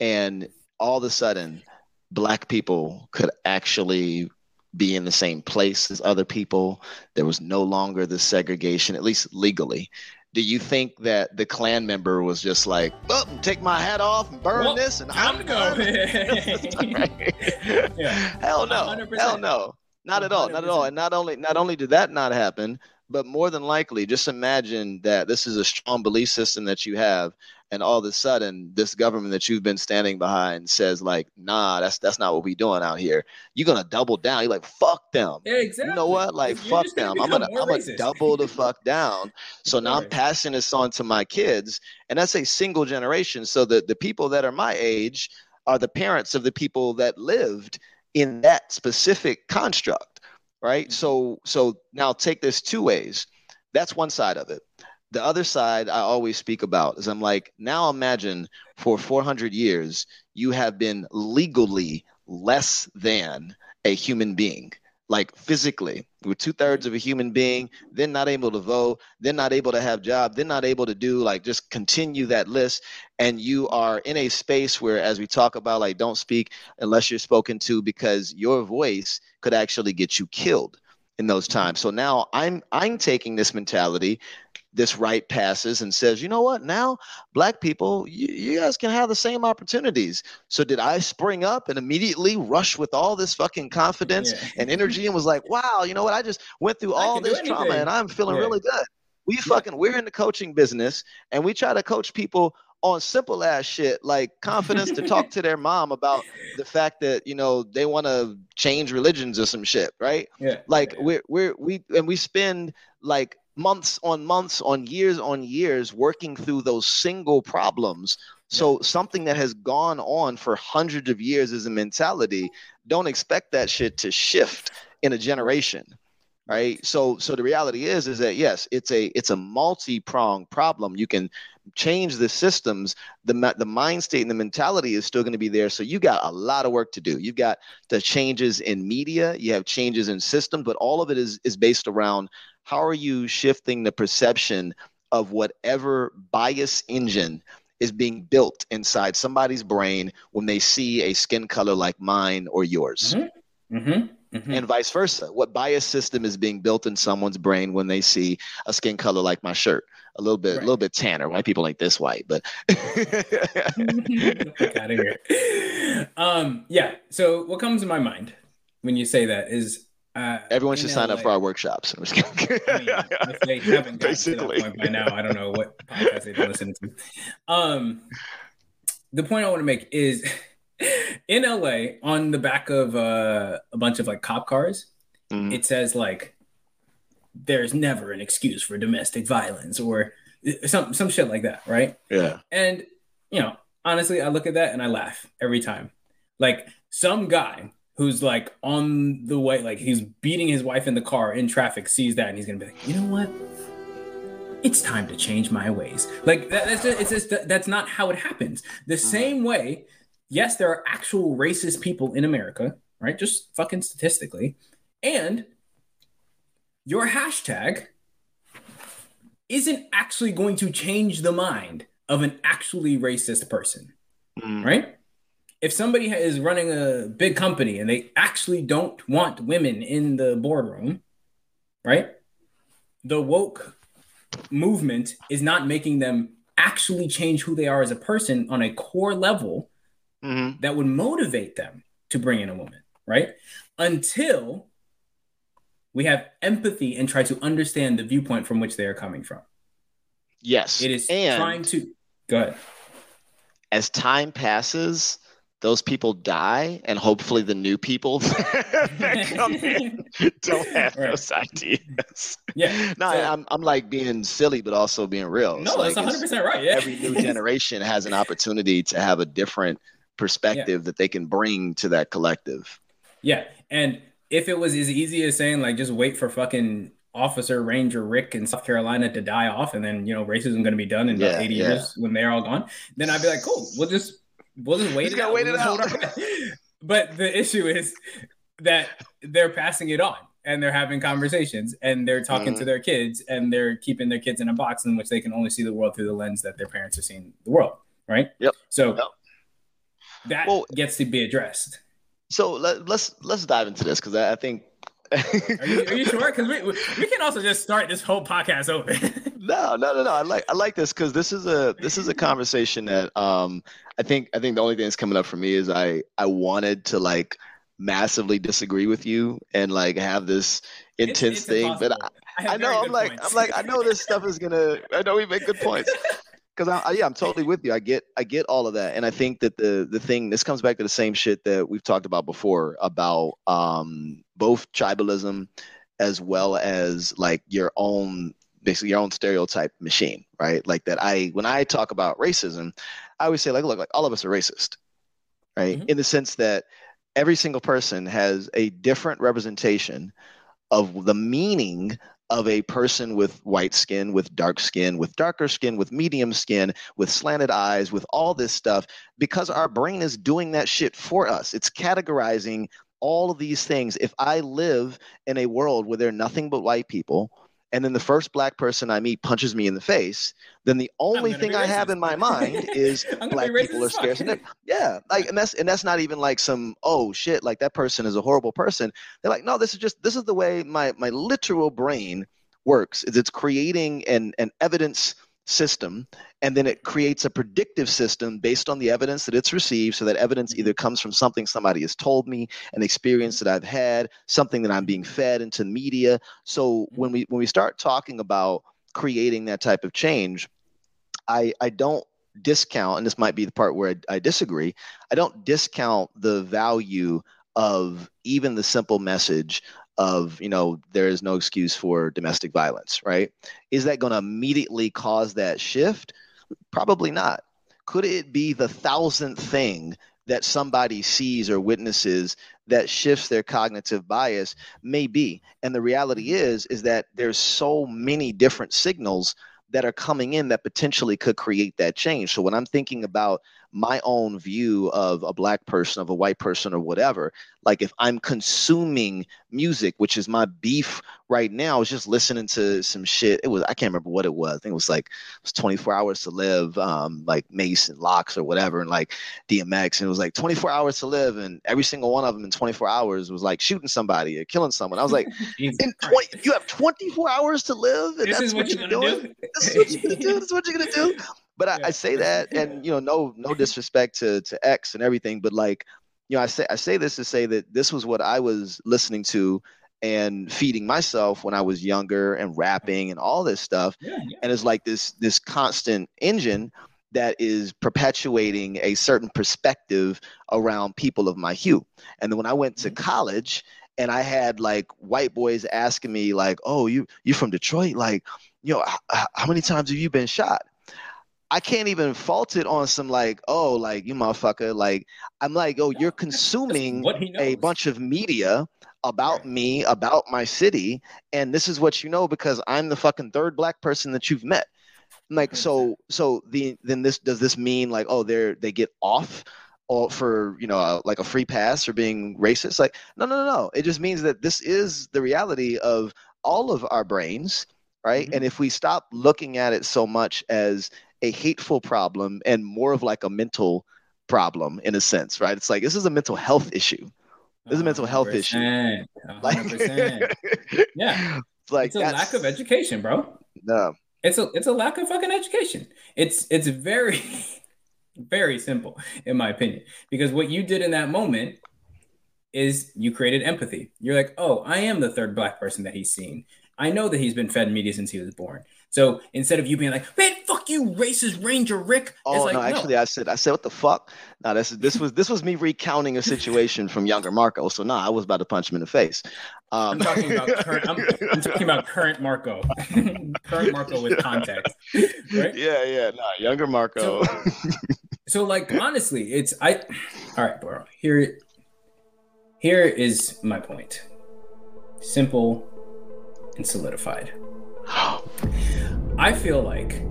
and all of a sudden, black people could actually be in the same place as other people, there was no longer the segregation, at least legally. Do you think that the Klan member was just like, "Well, take my hat off and burn well, this," and I'm to go? yeah. Hell no, 100%. hell no, not at all, 100%. not at all. And not only not only did that not happen, but more than likely, just imagine that this is a strong belief system that you have, and all of a sudden this government that you've been standing behind says like nah that's that's not what we're doing out here. You're gonna double down. You're like fuck them. Yeah, exactly. you know what? like fuck them. I'm gonna i'm gonna double the fuck down. So now i'm passing this on to my kids and that's a single generation. So the the people that are my age are the parents of the people that lived in that specific construct right Mhm. so so now take this two ways that's one side of it the other side I always speak about is I'm like, now imagine for 400 years, you have been legally less than a human being, like physically. We're two thirds of a human being, then not able to vote, then not able to have job, then not able to do like just continue that list. And you are in a space where, as we talk about, like don't speak unless you're spoken to because your voice could actually get you killed in those times. So now I'm I'm taking this mentality this right passes and says, you know what? Now, black people, you, you guys can have the same opportunities. So, did I spring up and immediately rush with all this fucking confidence Yeah. and energy and was like, wow, you know what? I just went through all this trauma and I'm feeling Yeah. really good. We fucking, we're in the coaching business and we try to coach people on simple ass shit like confidence to talk to their mom about the fact that, you know, they want to change religions or some shit, right? Yeah. like yeah, we're we're we and we spend like months on months on years on years working through those single problems. So something that has gone on for hundreds of years as a mentality. Don't expect that shit to shift in a generation right? So so the reality is is that yes it's a it's a multi-pronged problem. You can change the systems the the mind state and the mentality is still going to be there. So you got a lot of work to do. You've got the changes in media you have changes in systems but all of it is is based around how are you shifting the perception of whatever bias engine is being built inside somebody's brain when they see a skin color like mine or yours. Mhm, mhm. and vice versa what bias system is being built in someone's brain when they see a skin color like my shirt a little bit a Right. little bit tanner white people ain't this white but Get the fuck out of here. Um, yeah. So what comes to my mind when you say that is uh, everyone should sign up for our workshops I'm just kidding. I mean, if they haven't gotten to Basically. that point by now, I don't know what podcast they've been listening to. Um, the point I want to make is in LA, on the back of uh, a bunch of like cop cars, Mhm. it says like, "There's never an excuse for domestic violence" or some some shit like that, right? yeah And you know, honestly, I look at that and I laugh every time. Like some guy who's like on the way, like he's beating his wife in the car in traffic, sees that and he's gonna be like, you know what? It's time to change my ways. Like that, that's just, it's just that's not how it happens. The same way, yes, there are actual racist people in America, right? Just fucking statistically, and your hashtag isn't actually going to change the mind of an actually racist person, Mhm. right? If somebody is running a big company and they actually don't want women in the boardroom, right? The woke movement is not making them actually change who they are as a person on a core level Mhm. that would motivate them to bring in a woman, right? Until we have empathy and try to understand the viewpoint from which they are coming from. yes It is and trying to go ahead. as time passes, those people die, and hopefully the new people that come in don't have Right. those ideas. Yeah. No, so- I'm I'm like being silly, but also being real. It's no, like that's 100 it's- percent right. Yeah. every new generation has an opportunity to have a different perspective that they can bring to that collective. yeah, and if it was as easy as saying like just wait for fucking Officer Ranger Rick in South Carolina to die off, and then you know racism going to be done in about Yeah, 80 yeah. years when they're all gone, then I'd be like, cool, we'll just we'll just wait Just it out. wait We'll it out. but the issue is that they're passing it on and they're having conversations and they're talking to Mhm. their kids and they're keeping their kids in a box in which they can only see the world through the lens that their parents are seeing the world right Yep. so Yep. That Well- gets to be addressed So let, let's let's dive into this because I, I think. are you, are you sure because we, we can also just start this whole podcast over No, no, no, no. I like I like this because this is a this is a conversation that um I think I think the only thing that's coming up for me is I I wanted to like massively disagree with you and like have this intense it's thing, but impossible. I, I know I'm like points. I'm like I know this stuff is gonna I know we make good points, because I, I, yeah, I'm totally with you. I get I get all of that, and I think that the the thing this comes back to the same shit that we've talked about before about um both tribalism as well as like your own basically your own stereotype machine, right? Like that. I when I talk about racism, I always say like, look, like all of us are racist, right? Mm-hmm. In the sense that every single person has a different representation of the meaning of a person with white skin, with dark skin, with darker skin, with medium skin, with slanted eyes, with all this stuff, because our brain is doing that shit for us. It's categorizing all of these things. If I live in a world where there are nothing but white people, and then the first black person I meet punches me in the face, then the only thing I have in my mind is black people are scarce. And yeah, like and that's and that's not even like some oh shit, like that person is a horrible person. They're like, no, this is just this is the way my my literal brain works. Is it's creating an an evidence system and then it creates a predictive system based on the evidence that it's received so that evidence either comes from something somebody has told me an experience that i've had something that i'm being fed into media. So when we when we start talking about creating that type of change i i don't discount and this might be the part where I, I disagree i don't discount the value of even the simple message of you know there is no excuse for domestic violence right? Is that going to immediately cause that shift? Probably not. Could it be the thousandth thing that somebody sees or witnesses that shifts their cognitive bias? Maybe. And the reality is is that there's so many different signals that are coming in that potentially could create that change. So when i'm thinking about my own view of a black person, of a white person, or whatever. Like if I'm consuming music, which is my beef right now, I was just listening to some shit. It was I can't remember what it was. I think it was like it was 24 hours to live, um, like Mase and LOX or whatever, and like DMX, and it was like 24 hours to live, and every single one of them in 24 hours was like shooting somebody or killing someone. I was like, in 20, you have 24 hours to live, and this that's what, what you're doing. Do? This is what you're gonna do. This is what you're gonna do but I, I, say that, and you know, no, no disrespect to to X and everything, but like, you know, I say I say this to say that this was what I was listening to and feeding myself when I was younger and rapping and all this stuff, yeah, yeah. and it's like this this constant engine that is perpetuating a certain perspective around people of my hue. And then when I went to mm-hmm. college and I had like white boys asking me like, "Oh, you you from Detroit? Like, you know, how many times have you been shot?" I can't even fault it on some like, oh, like you motherfucker. Like I'm like, oh, you're consuming a bunch of media about me, about my city, and this is what you know because I'm the fucking third black person that you've met. I'm like, so so the then this does this mean like, oh, they're they get off or for you know uh, like a free pass for being racist? Like, no, no, no, no. It just means that this is the reality of all of our brains, right? Mm-hmm. And if we stop looking at it so much as a hateful problem and more of like a mental problem in a sense, right? It's like this is a mental health issue. This is a mental health issue. 100%. Like, yeah, it's like it's a lack of education, bro. No, it's a it's a lack of fucking education. It's it's very very simple in my opinion because what you did in that moment is you created empathy. You're like, oh, I am the third black person that he's seen. I know that he's been fed media since he was born. So instead of you being like, man, fuck you, racist Ranger Rick. Oh like, no, actually, no. I said, I said, what the fuck? No, this this was this was me recounting a situation from younger Marco. So nah, I was about to punch him in the face. Um, I'm talking about current. I'm, I'm talking about current Marco. current Marco with context. Right? Yeah, yeah, no, younger Marco. So, so like honestly, it's I. All right, bro. Here, here is my point. Simple and solidified. I feel like,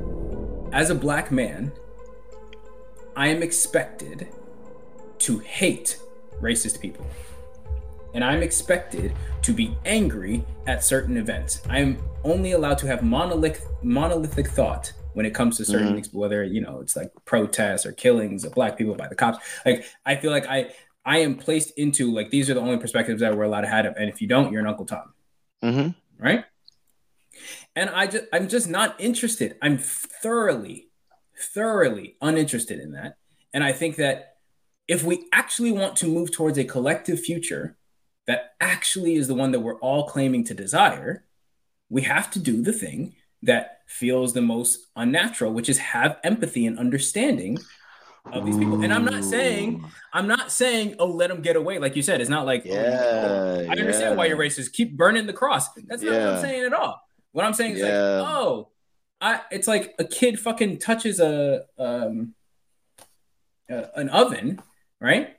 as a black man, I am expected to hate racist people. And I'm expected to be angry at certain events. I'm only allowed to have monolithic monolithic thought when it comes to certain mm-hmm. whether you know it's like protests or killings of black people by the cops. Like I feel like I I am placed into like these are the only perspectives that we're allowed to have, and if you don't, you're an Uncle Tom. Mm-hmm. Right? And I just I'm just not interested. I'm thoroughly, thoroughly uninterested in that. And I think that if we actually want to move towards a collective future that actually is the one that we're all claiming to desire, we have to do the thing that feels the most unnatural, which is have empathy and understanding of these people. And I'm not saying, I'm not saying, oh, let them get away. Like you said, it's not like, Yeah, oh, I understand why you're racist. Keep burning the cross. That's not what I'm saying at all. What I'm saying is Yeah. like, oh, I it's like a kid fucking touches a um uh, an oven, right?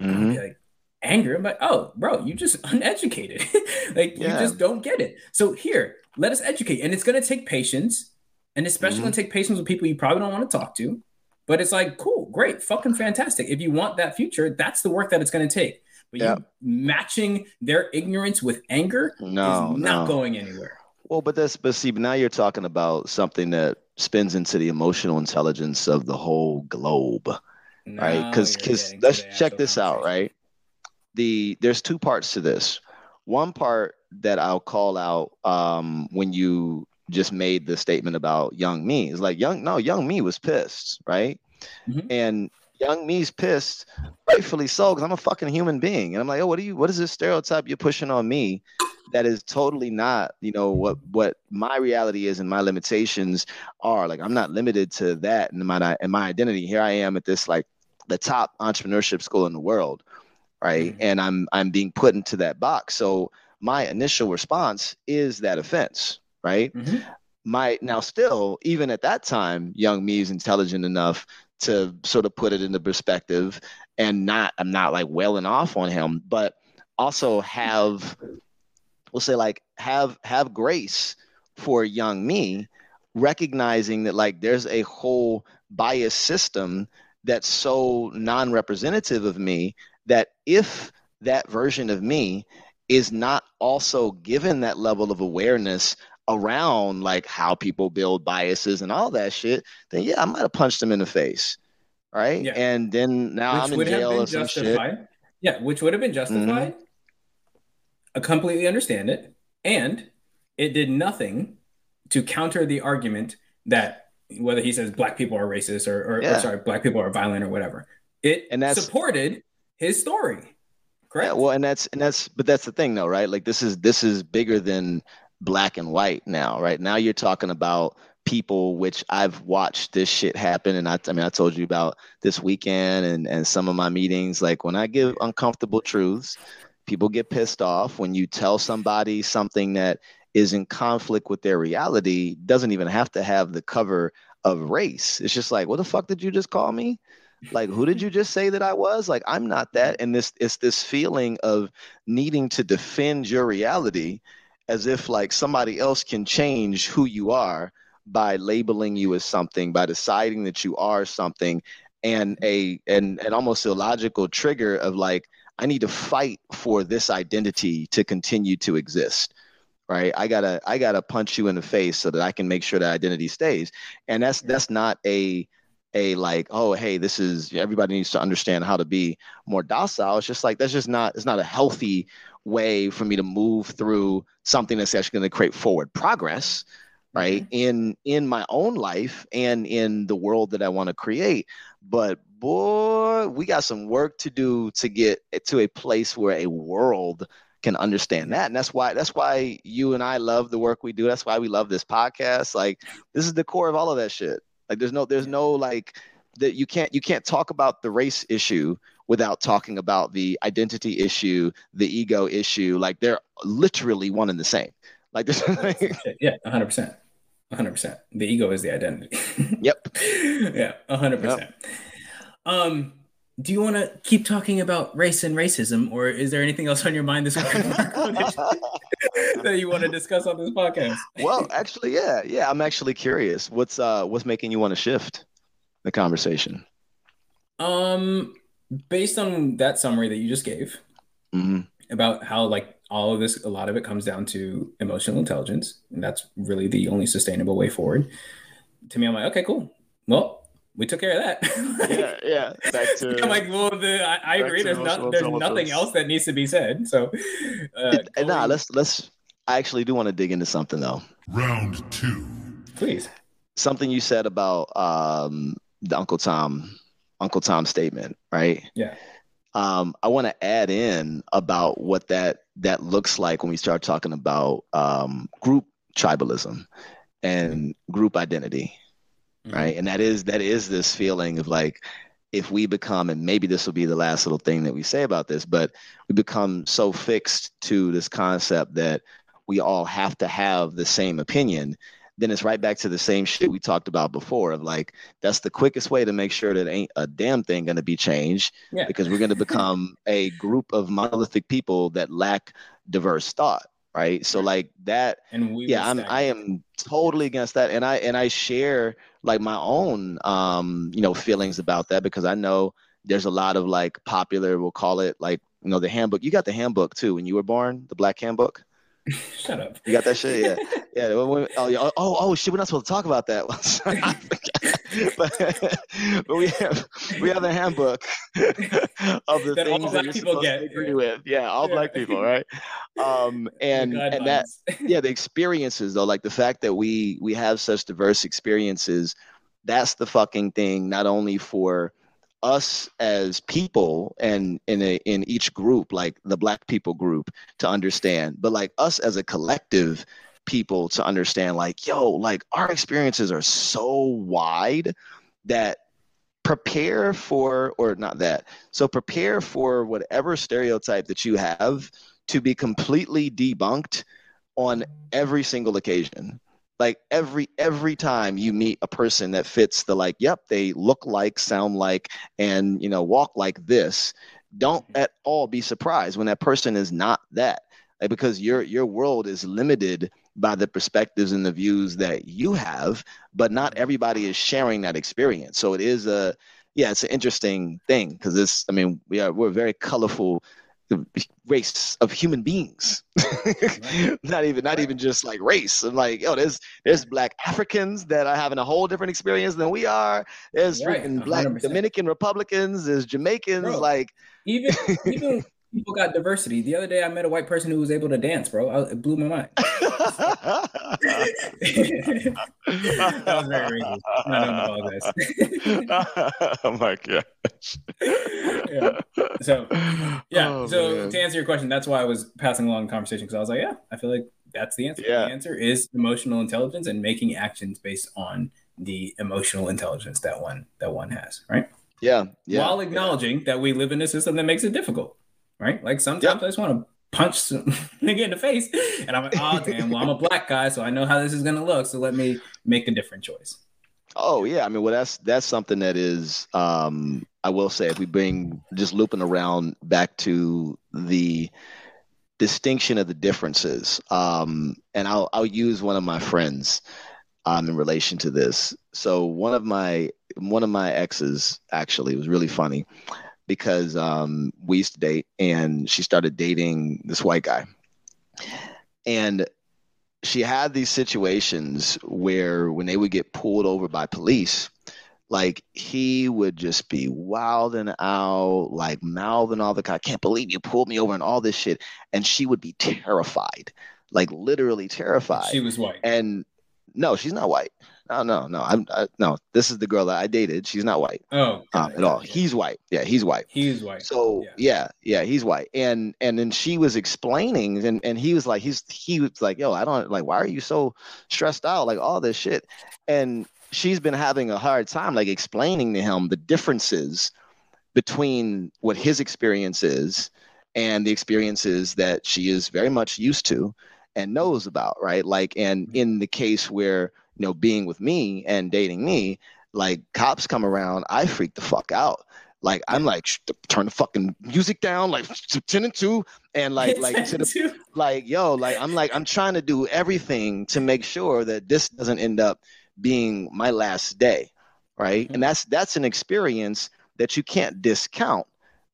Mhm. be like angry. I'm like, oh, bro, you just uneducated. like you just don't get it. So here, let us educate, and it's gonna take patience, and especially Mhm. gonna take patience with people you probably don't want to talk to. But it's like, cool, great, fucking fantastic. If you want that future, that's the work that it's gonna take. But Yeah. you matching their ignorance with anger No, is not no. going anywhere. Well, but that's but see, now you're talking about something that spins into the emotional intelligence of the whole globe, right? Because because let's check this out, right? The there's two parts to this. One part that I'll call out um, when you just made the statement about young me is like young no young me was pissed, right? Mhm. And young me's pissed, rightfully so, because I'm a fucking human being, and I'm like, oh, what are you? What is this stereotype you're pushing on me? That is totally not you know what what my reality is and my limitations are. Like i'm not limited to that and my and my identity. Here i am at this like the top entrepreneurship school in the world right? Mhm. and i'm i'm being put into that box. So my initial response is that offense right? Mhm. my now still even at that time young me is intelligent enough to sort of put it into perspective and not i'm not like wailing off on him but also have we'll say like have have grace for young me recognizing that like there's a whole bias system that's so non-representative of me that if that version of me is not also given that level of awareness around like how people build biases and all that shit then yeah i might have punched him in the face right Yeah. and then now which i'm in jail or some shit. Yeah, which would have been mm-hmm. justified. I completely understand it, and it did nothing to counter the argument that whether he says black people are racist or, or, or sorry, black people are violent or whatever. It And that's- supported his story. Correct. Yeah, well, and that's and that's but that's the thing though, right? Like this is this is bigger than black and white now, right? Now you're talking about people which I've watched this shit happen and I I mean I told you about this weekend and and some of my meetings like when I give uncomfortable truths, people get pissed off when you tell somebody something that is in conflict with their reality, doesn't even have to have the cover of race. It's just like, what the fuck did you just call me? like who did you just say that i was like i'm not that and this it's this feeling of needing to defend your reality as if like somebody else can change who you are by labeling you as something by deciding that you are something and a and an almost illogical trigger of like i need to fight for this identity to continue to exist right? I gotta i gotta punch you in the face so that i can make sure that identity stays. And that's that's not a a like oh hey this is everybody needs to understand how to be more docile. It's just like that's just not it's not a healthy way for me to move through something that's actually going to create forward progress right mm-hmm. in in my own life and in the world that i want to create. But boy we got some work to do to get to a place where a world can understand that and that's why that's why you and i love the work we do that's why we love this podcast like this is the core of all of that shit like there's no there's no like that you can't you can't talk about the race issue without talking about the identity issue the ego issue like they're literally one and the same like there's yeah, 100%. 100%. The ego is the identity. Yep. yeah, 100%. Um, do you want to keep talking about race and racism, or is there anything else on your mind this week that you- want to discuss on this podcast? well actually yeah yeah i'm actually curious what's uh what's making you want to shift the conversation Um, based on that summary that you just gave Mhm. about how like all of this, a lot of it comes down to emotional intelligence, and that's really the only sustainable way forward. To me, I'm like, okay, cool. Well, we took care of that. yeah yeah back to I'm like, well, the, I, I Back agree. to There's emotional not, there's nothing else that needs to be said. So, uh, It- nah let's let's i actually do want to dig into something though Round two. please. something you said about um the uncle tom uncle tom statement right Yeah. um, I want to add in about what that that looks like when we start talking about um, group tribalism and group identity, Mhm. right? And that is that is this feeling of like if we become, and maybe this will be the last little thing that we say about this, but we become so fixed to this concept that we all have to have the same opinion, then it's right back to the same shit we talked about before of like that's the quickest way to make sure that ain't a damn thing going to be changed Yeah. because we're going to become a group of monolithic people that lack diverse thought right so like that and we yeah i'm i am totally against that and i and i share like my own um you know feelings about that because i know there's a lot of like popular we'll call it like you know the handbook. You got the handbook too when you were born the black handbook Shut up. you got that shit? Yeah. Yeah when- when- oh, oh oh oh shit we're not supposed to talk about that. But, but we have we have a handbook of the That things that you're people supposed get, to agree yeah. with. Yeah all Yeah. black people right? Um and and that yeah the experiences though like the fact that we we have such diverse experiences that's the fucking thing not only for us as people and in a in each group like the black people group to understand but like us as a collective people to understand like yo like our experiences are so wide that prepare for or not that so prepare for whatever stereotype that you have to be completely debunked on every single occasion like every every time you meet a person that fits the like yep they look like sound like and you know walk like this don't mm-hmm. at all be surprised when that person is not that like, because your your world is limited by the perspectives and the views that you have but not mm-hmm. everybody is sharing that experience. So it is a yeah it's an interesting thing because this i mean we are we're a very colorful race of human beings not even not even just like race and like yo there's there's black africans that are having a whole different experience than we are there's Right, black 100%. dominican republicans there's jamaicans Bro. like even even people got diversity. The other day, I met a white person who was able to dance, bro. I, it blew my mind. that was very racist. I don't apologize. oh my god yeah. So yeah. Oh, so man. to answer your question, that's why I was passing along the conversation because I was like, yeah, I feel like that's the answer. Yeah. The answer is emotional intelligence and making actions based on the emotional intelligence that one that one has, right? yeah yeah While acknowledging that we live in a system that makes it difficult, right? Like sometimes I just want to punch some nigga in the face, and I'm like, oh damn, well I'm a black guy, so I know how this is gonna look, so let me make a different choice. Oh yeah, I mean, well, that's that's something that is. Um, I will say, if we bring just looping around back to the distinction of the differences, um, and I'll I'll use one of my friends um, in relation to this. So one of my one of my exes actually was really funny because um, we used to date, and she started dating this white guy, and she had these situations where when they would get pulled over by police, like he would just be wilding out, like mouthing all the I can't believe you pulled me over and all this shit. And she would be terrified, like literally terrified. She was white. and no, she's not white. No, no, no. I'm I, no. This is the girl that I dated. She's not white Oh, um, at all. He's white. Yeah, he's white. He's white. So Yeah. yeah. yeah, he's white. And and then she was explaining and, and he was like, he's he was like, yo, I don't like why are you so stressed out? Like all this shit. And she's been having a hard time like explaining to him the differences between what his experience is and the experiences that she is very much used to and knows about, right? Like and in the case where, you know, being with me and dating me, like cops come around, I freak the fuck out. Like I'm like "Sh- turn the fucking music down, like ten and two, and like like the like yo, like I'm like I'm trying to do everything to make sure that this doesn't end up being my last day, right? Mhm. And that's that's an experience that you can't discount.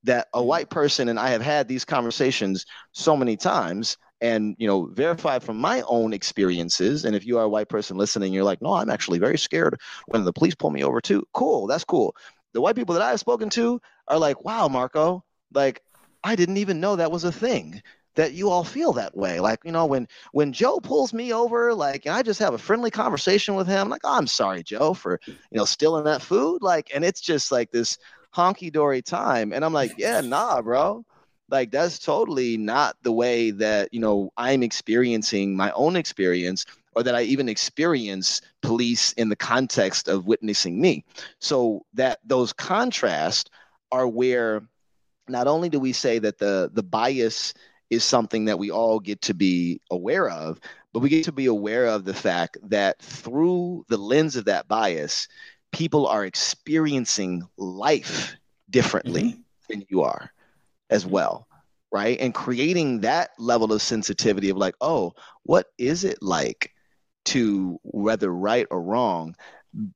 That a Mhm. white person and I have had these conversations so many times and you know verify from my own experiences and if you are a white person listening you're like no i'm actually very scared when the police pull me over too. Cool that's cool. The white people that i've spoken to are like wow marco like i didn't even know that was a thing that you all feel that way. Like you know when when joe pulls me over like and i just have a friendly conversation with him like oh, i'm sorry joe for you know stealing that food. Like and it's just like this honky-dory time and i'm like yeah nah bro like that's totally not the way that you know i'm experiencing my own experience or that I even experience police in the context of witnessing me. So that those contrasts are where not only do we say that the the bias is something that we all get to be aware of, but we get to be aware of the fact that through the lens of that bias, people are experiencing life differently mm-hmm. than you are as well right? And creating that level of sensitivity of like oh what is it like to whether right or wrong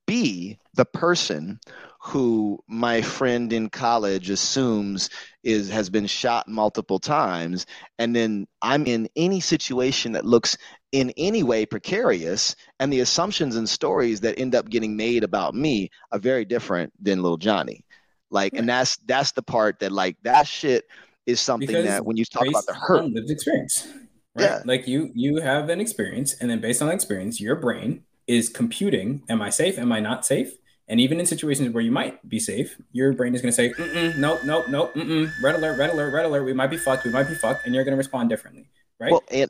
be the person who my friend in college assumes is has been shot multiple times and then i'm in any situation that looks in any way precarious and the assumptions and stories that end up getting made about me are very different than little johnny like and that's that's the part that like that shit is something because that when you talk about the hurt lived experience right yeah. like you you have an experience and then based on experience your brain is computing am i safe am i not safe and even in situations where you might be safe, your brain is going to say, mm nope, nope, nope, mm-mm, red alert, red alert, red alert. We might be fucked. We might be fucked. And you're going to respond differently. Right. Well, and,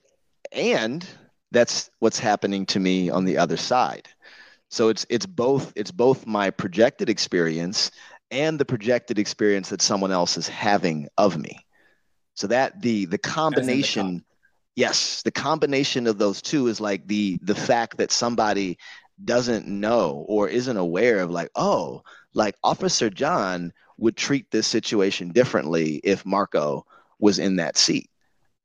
and that's what's happening to me on the other side. So it's, it's both, it's both my projected experience and the projected experience that someone else is having of me. So that the, the combination, the yes, the combination of those two is like the, the fact that somebody doesn't know or isn't aware of like oh like officer john would treat this situation differently if marco was in that seat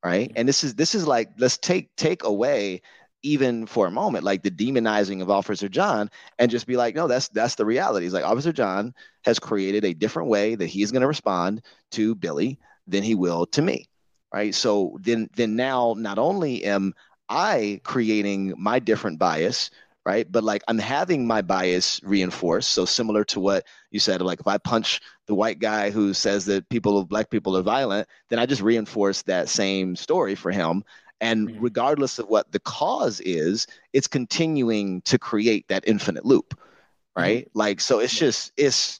right? And this is this is like let's take take away even for a moment like the demonizing of officer john and just be like no that's that's the reality He's like officer john has created a different way that he's going to respond to billy than he will to me right so then then now not only am i creating my different bias right? But like I'm having my bias reinforced. So similar to what you said, like if I punch the white guy who says that people of black people are violent, then I just reinforce that same story for him. And mm-hmm. regardless of what the cause is, it's continuing to create that infinite loop, mm-hmm. right? Mm-hmm. Like so, it's just it's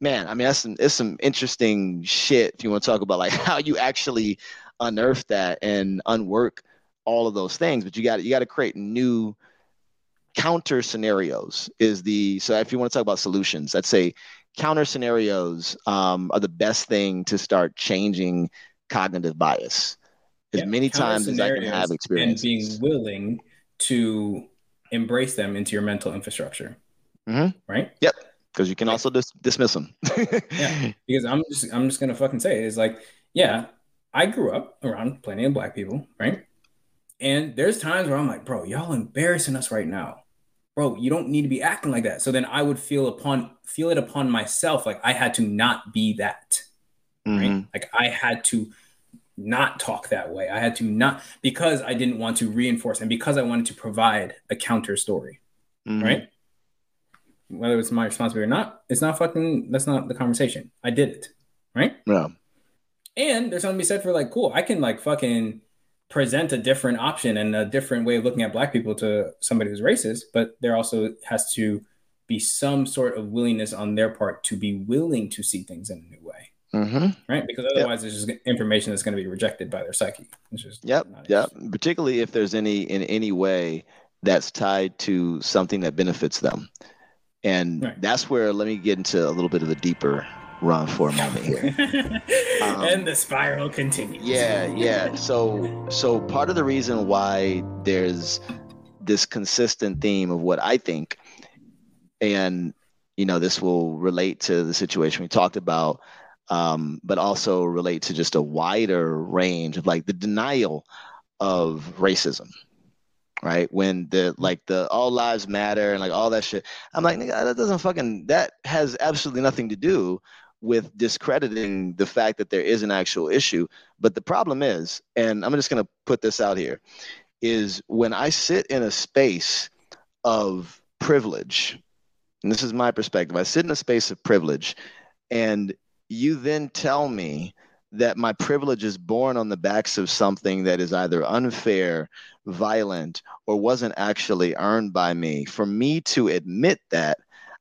man. I mean, that's some it's some interesting shit. If you want to talk about like how you actually unearth that and unwork all of those things, but you got you got to create new counter scenarios is the so if you want to talk about solutions i'd say counter scenarios um, are the best thing to start changing cognitive bias as yeah, many times as i can have experience and being willing to embrace them into your mental infrastructure mm-hmm. right yep because you can also dis- dismiss them yeah because i'm just i'm just gonna fucking say it, it's like yeah i grew up around plenty of black people right and there's times where I'm like, bro, y'all embarrassing us right now. Bro, you don't need to be acting like that. So then I would feel upon feel it upon myself like I had to not be that. Mm-hmm. Right? Like I had to not talk that way. I had to not because I didn't want to reinforce and because I wanted to provide a counter story. Mm-hmm. Right? Whether it's my responsibility or not, it's not fucking that's not the conversation. I did it. Right? Yeah. And there's something to be said for like, cool, I can like fucking present a different option and a different way of looking at black people to somebody who's racist but there also has to be some sort of willingness on their part to be willing to see things in a new way mm-hmm. right because otherwise yep. it's just information that's going to be rejected by their psyche it's just yep yep particularly if there's any in any way that's tied to something that benefits them and right. that's where let me get into a little bit of a deeper run for a moment here. Um, and the spiral continues. Yeah, yeah. So, so part of the reason why there's this consistent theme of what I think, and you know, this will relate to the situation we talked about, um, but also relate to just a wider range of like the denial of racism right? When the like the all lives matter and like all that shit. I'm like, nigga, that doesn't fucking that has absolutely nothing to do with discrediting the fact that there is an actual issue. But the problem is, and I'm just going to put this out here, is when I sit in a space of privilege, and this is my perspective, I sit in a space of privilege, and you then tell me that my privilege is born on the backs of something that is either unfair, violent, or wasn't actually earned by me. For me to admit that,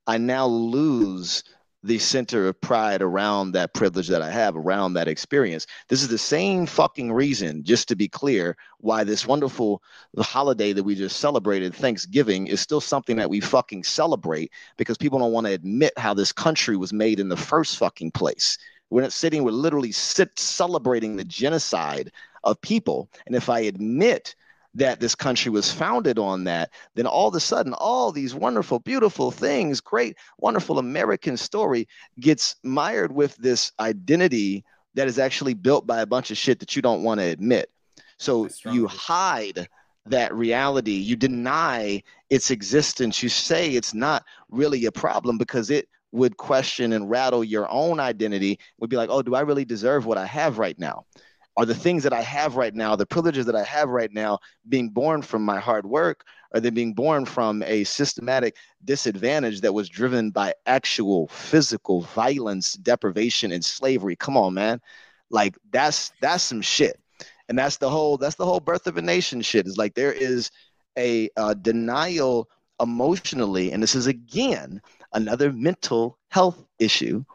I now lose the center of pride around that privilege that I have, around that experience. This is the same fucking reason, just to be clear, why this wonderful holiday that we just celebrated, Thanksgiving, is still something that we fucking celebrate because people don't want to admit how this country was made in the first fucking place. We're not sitting, we're literally sit celebrating the genocide of people. And if I admit that this country was founded on that, then all of a sudden, all these wonderful, beautiful things, great, wonderful American story gets mired with this identity that is actually built by a bunch of shit that you don't want to admit. So you hide that reality, you deny its existence, you say it's not really a problem because it would question and rattle your own identity, would be like, oh, do I really deserve what I have right now? Are the things that I have right now, the privileges that I have right now, being born from my hard work? Are they being born from a systematic disadvantage that was driven by actual physical violence, deprivation, and slavery? Come on, man. Like that's that's some shit. And that's the whole that's the whole birth of a nation shit. Is like there is a uh, denial emotionally, and this is again another mental health issue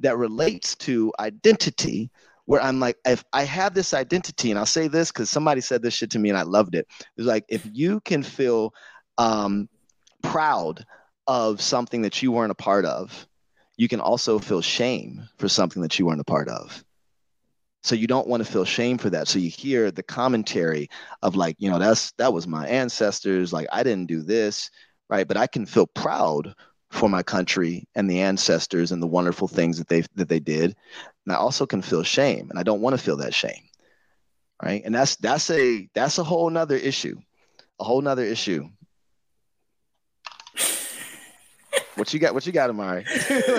that relates to identity where I'm like, if I have this identity, and I'll say this because somebody said this shit to me and I loved it. It's like if you can feel um, proud of something that you weren't a part of, you can also feel shame for something that you weren't a part of. So you don't want to feel shame for that. So you hear the commentary of like, you know, that's that was my ancestors. Like I didn't do this, right? But I can feel proud for my country and the ancestors and the wonderful things that they that they did and i also can feel shame and i don't want to feel that shame right and that's that's a that's a whole nother issue a whole nother issue what you got? What you got, Imari?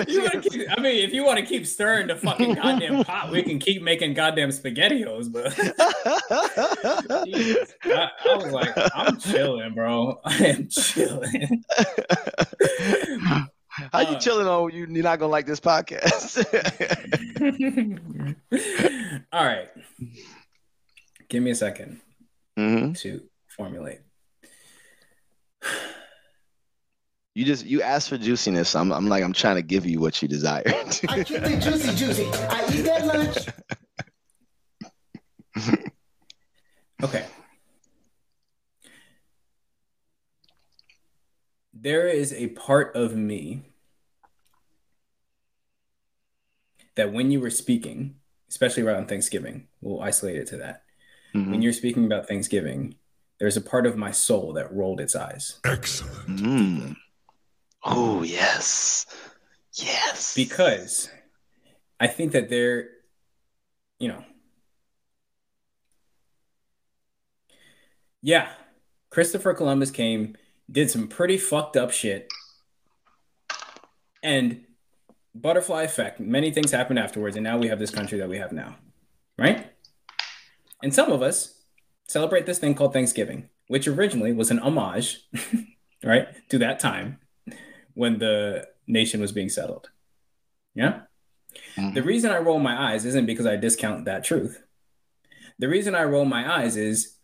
you keep, I mean, if you want to keep stirring the fucking goddamn pot, we can keep making goddamn spaghettios. But I, I, was like, I'm chilling, bro. I am chilling. How you uh, chilling on you? You're not gonna like this podcast. All right, give me a 2nd mm-hmm. to formulate. You just you asked for juiciness. I'm I'm like I'm trying to give you what you desire. I keep it juicy, juicy. I eat that lunch. okay. There is a part of me that when you were speaking, especially around Thanksgiving, we'll isolate it to that. Mm-hmm. When you're speaking about Thanksgiving, there's a part of my soul that rolled its eyes. Excellent. Mm. Oh, yes. Yes. Because I think that they're, you know, yeah, Christopher Columbus came, did some pretty fucked up shit. And butterfly effect, many things happened afterwards. And now we have this country that we have now. Right? And some of us celebrate this thing called Thanksgiving, which originally was an homage, right, to that time when the nation was being settled. Yeah. Mm-hmm. The reason I roll my eyes isn't because I discount that truth. The reason I roll my eyes is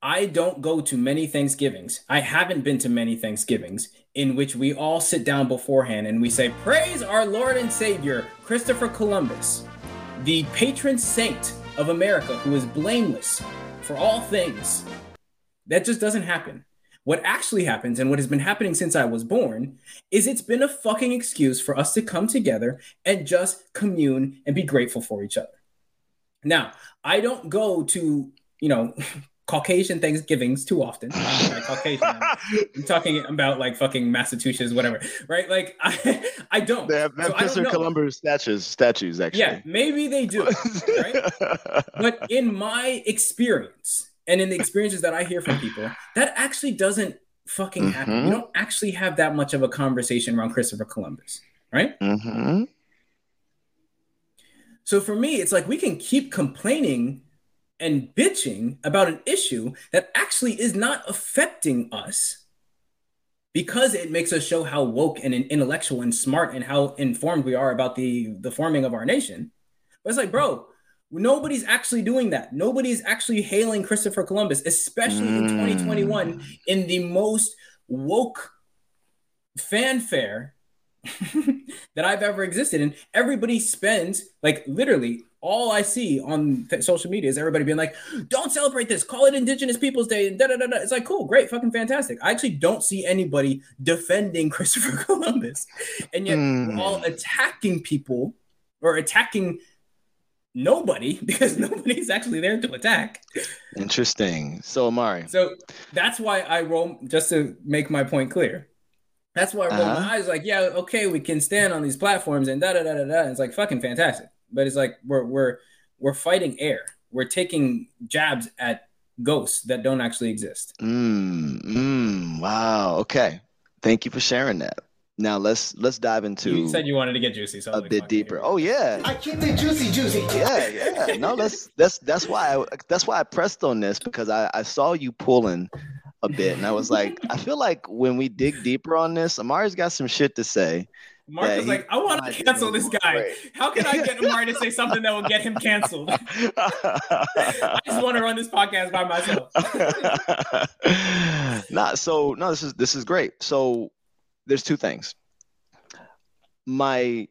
I don't go to many Thanksgivings. I haven't been to many Thanksgivings in which we all sit down beforehand and we say, Praise our Lord and Savior, Christopher Columbus, the patron saint of America who is blameless for all things. That just doesn't happen. What actually happens and what has been happening since I was born is it's been a fucking excuse for us to come together and just commune and be grateful for each other. Now, I don't go to, you know, Caucasian Thanksgivings too often. I'm, Caucasian. I'm, talking about like fucking Massachusetts, whatever, right? Like I, I don't. They have, so Mr. Columbus statues, statues actually. Yeah, maybe they do, right? but in my experience, and in the experiences that I hear from people, that actually doesn't fucking mm-hmm. happen. You don't actually have that much of a conversation around Christopher Columbus, right? Mm-hmm. So for me, it's like we can keep complaining and bitching about an issue that actually is not affecting us because it makes us show how woke and intellectual and smart and how informed we are about the the forming of our nation. But it's like, bro, Nobody's actually doing that. Nobody's actually hailing Christopher Columbus, especially mm. in 2021, in the most woke fanfare that I've ever existed in. Everybody spends like literally all I see on th- social media is everybody being like, "Don't celebrate this. Call it Indigenous Peoples Day." And da da da. It's like cool, great, fucking fantastic. I actually don't see anybody defending Christopher Columbus, and yet Mm. we're all attacking people or attacking nobody because nobody's actually there to attack. Interesting. So Imari. So that's why I roll just to make my point clear. That's why I roll Uh-huh. my eyes like, yeah, okay, we can stand on these platforms and da da da da da. It's like fucking fantastic. But it's like we're we're we're fighting air. We're taking jabs at ghosts that don't actually exist. Mm, mm, wow. Okay. Thank you for sharing that. Now let's let's dive into you said you wanted to get juicy, so a like, bit deeper. here Oh yeah. I keep it juicy, juicy. Yeah, yeah. No, that's that's that's why I that's why I pressed on this because I, I saw you pulling a bit and I was like, I feel like when we dig deeper on this, Imari's got some shit to say. Mark Yeah, was like, I want to cancel this guy. great. How can I get Imari to say something that will get him canceled? I just want to run this podcast by myself. Not so no, this is this is great. So there's two things. My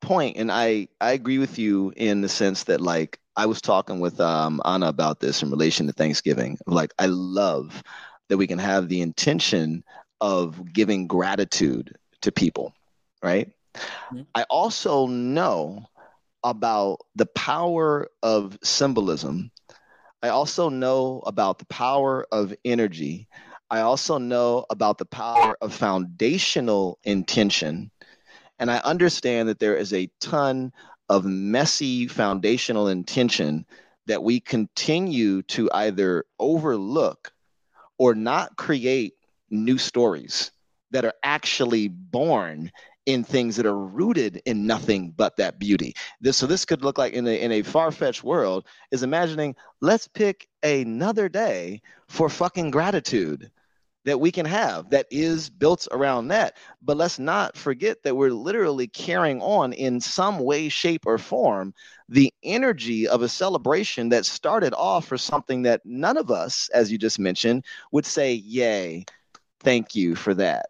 point, and I I agree with you in the sense that like I was talking with um Anna about this in relation to Thanksgiving. Like I love that we can have the intention of giving gratitude to people, right? Mhm. I also know about the power of symbolism. I also know about the power of energy. I also know about the power of foundational intention. And I understand that there is a ton of messy foundational intention that we continue to either overlook or not create new stories that are actually born in things that are rooted in nothing but that beauty. This, so this could look like in a, in a far-fetched world is imagining let's pick another day for fucking gratitude that we can have that is built around that. But let's not forget that we're literally carrying on in some way, shape, or form the energy of a celebration that started off for something that none of us, as you just mentioned, would say, Yay, thank you for that.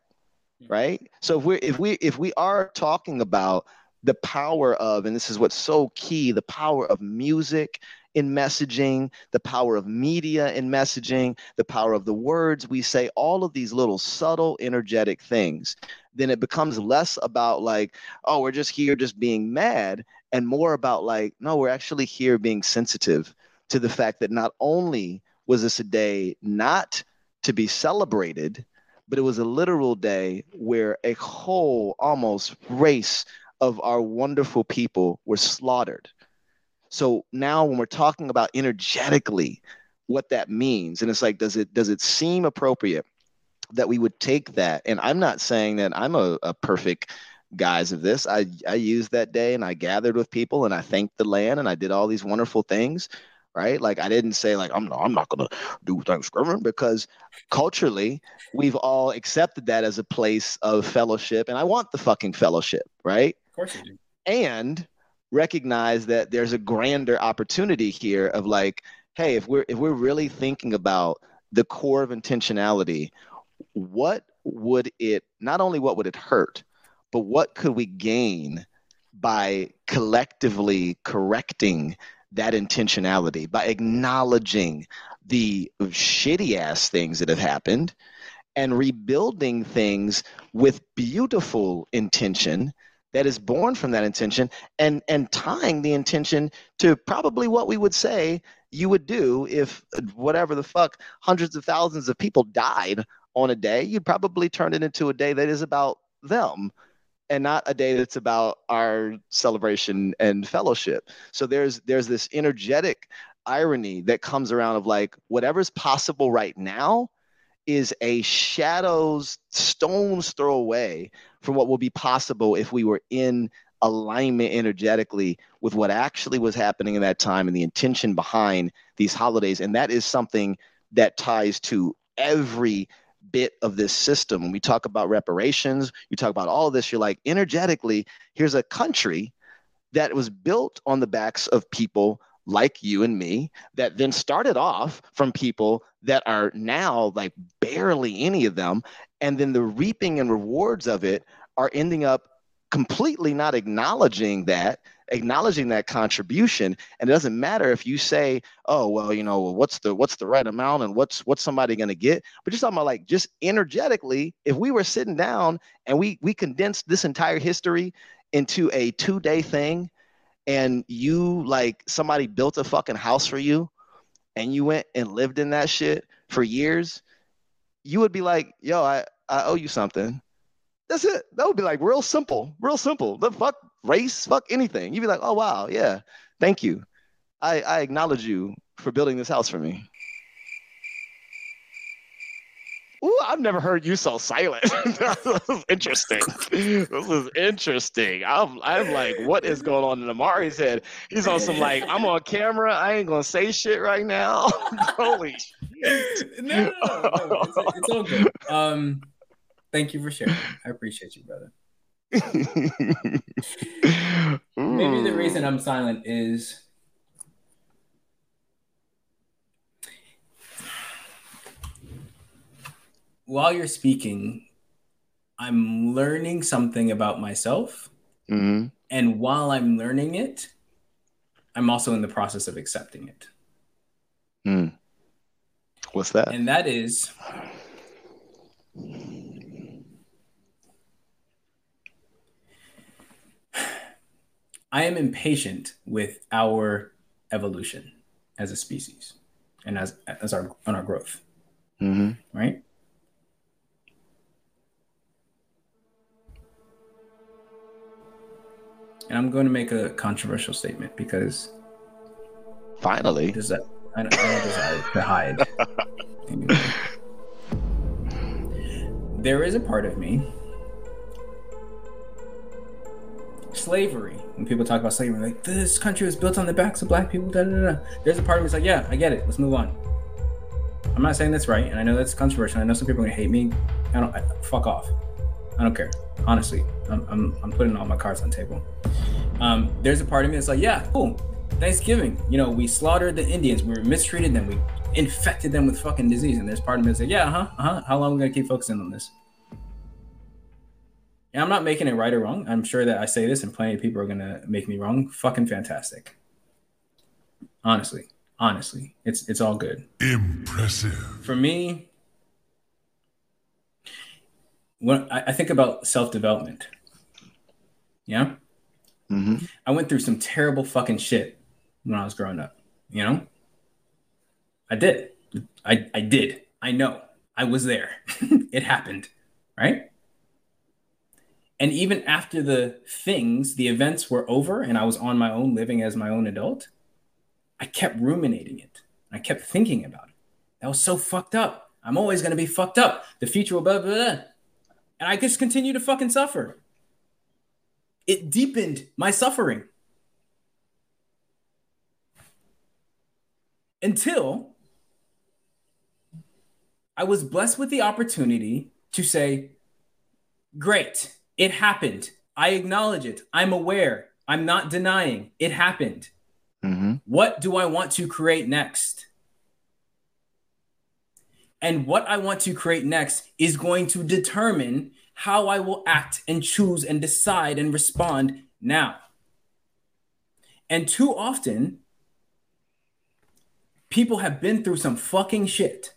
Mm-hmm. Right? So if we if we if we are talking about the power of, and this is what's so key, the power of music in messaging, the power of media in messaging, the power of the words we say, all of these little subtle, energetic things, then it becomes less about like, oh, we're just here just being mad, and more about like, no, we're actually here being sensitive to the fact that not only was this a day not to be celebrated, but it was a literal day where a whole almost race of our wonderful people were slaughtered. So now when we're talking about energetically what that means, and it's like, does it does it seem appropriate that we would take that? And I'm not saying that I'm a, a perfect guise of this. I I used that day and I gathered with people and I thanked the land and I did all these wonderful things. Right. Like I didn't say like I'm not, I'm not gonna do Thanksgiving because culturally we've all accepted that as a place of fellowship and I want the fucking fellowship, right? Of course you do. and recognize that there's a grander opportunity here of like hey if we're if we're really thinking about the core of intentionality what would it not only what would it hurt but what could we gain by collectively correcting that intentionality by acknowledging the shitty ass things that have happened and rebuilding things with beautiful intention that is born from that intention and and tying the intention to probably what we would say you would do if whatever the fuck hundreds of thousands of people died on a day you'd probably turn it into a day that is about them and not a day that's about our celebration and fellowship. So there's there's this energetic irony that comes around of like whatever's possible right now is a shadows stone's throw away from what will be possible if we were in alignment energetically with what actually was happening in that time and the intention behind these holidays. And that is something that ties to every bit of this system. When we talk about reparations you talk about all of this you're like energetically here's a country that was built on the backs of people like you and me that then started off from people that are now like barely any of them and then the reaping and rewards of it are ending up completely not acknowledging that acknowledging that contribution and it doesn't matter if you say oh well you know what's the what's the right amount and what's what's somebody going to get but just talking about like just energetically if we were sitting down and we we condensed this entire history into a two day thing and you like somebody built a fucking house for you and you went and lived in that shit for years you would be like yo i i owe you something that's it. That would be like real simple, real simple. The fuck race, fuck anything. You'd be like, oh wow, yeah, thank you. I, I acknowledge you for building this house for me. Ooh, I've never heard you so silent. this is interesting. This is interesting. I'm, I'm like, what is going on in Imari's head? He's on some like, I'm on camera. I ain't gonna say shit right now. Holy shit. No, no, no, It's, it's all good. Um, Thank you for sharing. I appreciate you, brother. Maybe the reason I'm silent is while you're speaking, I'm learning something about myself. Mm-hmm. And while I'm learning it, I'm also in the process of accepting it. Mm. What's that? And that is I am impatient with our evolution as a species and as as our on our growth. Mm-hmm. Right. And I'm going to make a controversial statement because finally, does that I don't, I don't desire to hide. anyway. There is a part of me slavery. When people talk about slavery, like this country was built on the backs of black people. Da, da, da. There's a part of me that's like, yeah, I get it. Let's move on. I'm not saying that's right, and I know that's controversial. I know some people are gonna hate me. I don't. I, fuck off. I don't care. Honestly, I'm, I'm, I'm putting all my cards on the table. Um, there's a part of me that's like, yeah, cool. Thanksgiving. You know, we slaughtered the Indians. We mistreated them. We infected them with fucking disease. And there's part of me that's like, yeah, huh, uh huh. How long are we gonna keep focusing on this? And I'm not making it right or wrong. I'm sure that I say this and plenty of people are going to make me wrong. Fucking fantastic. Honestly, honestly, it's it's all good. Impressive. For me, when I, I think about self development, yeah, mm-hmm. I went through some terrible fucking shit when I was growing up. You know, I did. I I did. I know. I was there. it happened. Right. And even after the things, the events were over and I was on my own living as my own adult, I kept ruminating it. I kept thinking about it. That was so fucked up. I'm always going to be fucked up. The future will blah, blah, blah. And I just continue to fucking suffer. It deepened my suffering. Until I was blessed with the opportunity to say, Great, it happened. I acknowledge it. I'm aware. I'm not denying it happened. Mm-hmm. What do I want to create next? And what I want to create next is going to determine how I will act and choose and decide and respond now. And too often, people have been through some fucking shit,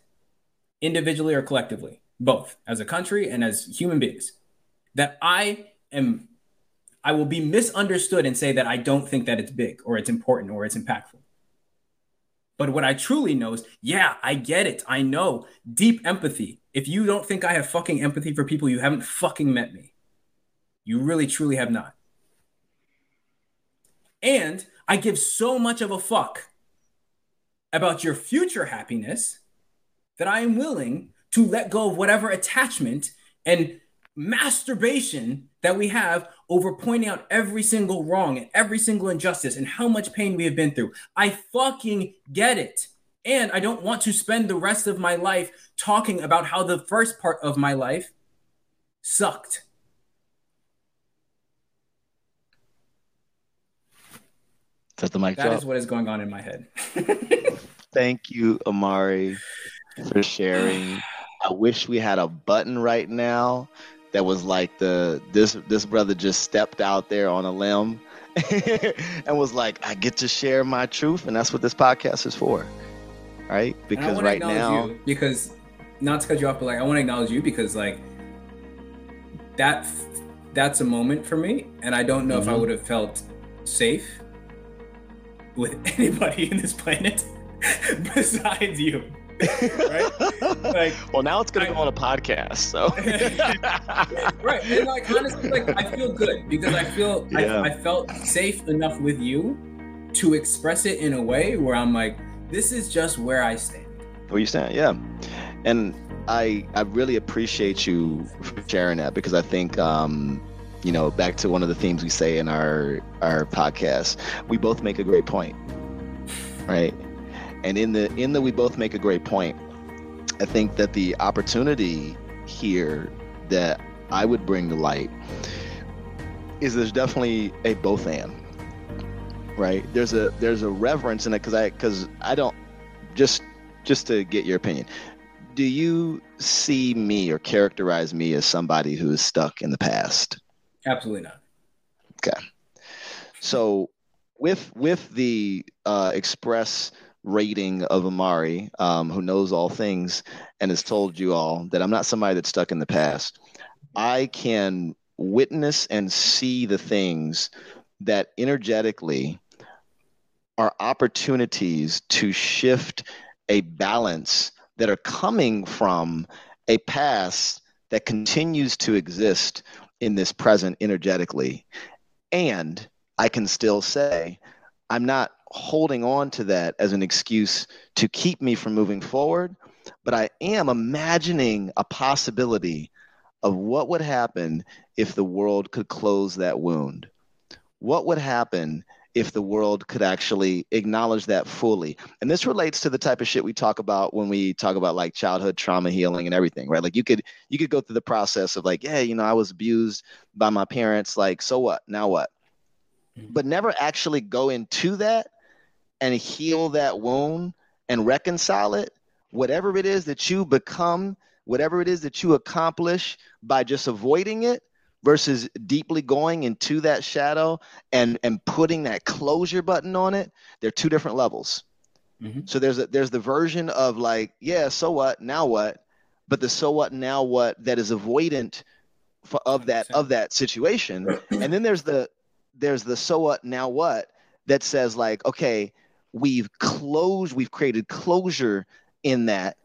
individually or collectively, both as a country and as human beings that I am I will be misunderstood and say that I don't think that it's big or it's important or it's impactful. But what I truly know is, yeah, I get it. I know deep empathy. If you don't think I have fucking empathy for people, you haven't fucking met me. You really, truly have not. And I give so much of a fuck about your future happiness that I am willing to let go of whatever attachment and masturbation that we have over pointing out every single wrong and every single injustice and how much pain we have been through. I fucking get it. And I don't want to spend the rest of my life talking about how the first part of my life sucked. Set the mic That is what is going on in my head. Thank you, Imari, for sharing. I wish we had a button right now that was like the this this brother just stepped out there on a limb and was like, I get to share my truth, and that's what this podcast is for, right? Because right now, because not to cut you off, but like I want to acknowledge you because like that that's a moment for me, and I don't know mm-hmm. if I mm-hmm. would have felt safe with anybody in this planet besides you. right? Like, well, now it's gonna I, go on a podcast, so right. And like honestly, like I feel good because I feel yeah. I, I felt safe enough with you to express it in a way where I'm like, this is just where I stand. Where you stand, yeah. And I I really appreciate you sharing that because I think um, you know back to one of the themes we say in our our podcast, we both make a great point, right? And in the in the we both make a great point. I think that the opportunity here that I would bring to light is there's definitely a both and right? There's a there's a reverence in it because I because I don't just just to get your opinion do you see me or characterize me as somebody who is stuck in the past? Absolutely not. Okay. So with with the uh, express rating of Imari, um, who knows all things and has told you all that I'm not somebody that's stuck in the past. I can witness and see the things that energetically are opportunities to shift a balance that are coming from a past that continues to exist in this present energetically. And I can still say, I'm not holding on to that as an excuse to keep me from moving forward, but I am imagining a possibility of what would happen if the world could close that wound. What would happen if the world could actually acknowledge that fully? And this relates to the type of shit we talk about when we talk about like childhood trauma healing and everything, right? Like you could you could go through the process of like, yeah, you know, I was abused by my parents, like so what? Now what? Mm-hmm. But never actually go into that and heal that wound and reconcile it, whatever it is that you become, whatever it is that you accomplish by just avoiding it versus deeply going into that shadow and and putting that closure button on it, they're two different levels. Mm-hmm. So there's a, there's the version of like, yeah, so what? Now what? But the so what now what that is avoidant for, of that of that situation. And then there's the there's the so what now what that says like, okay, we've closed, we've created closure in that,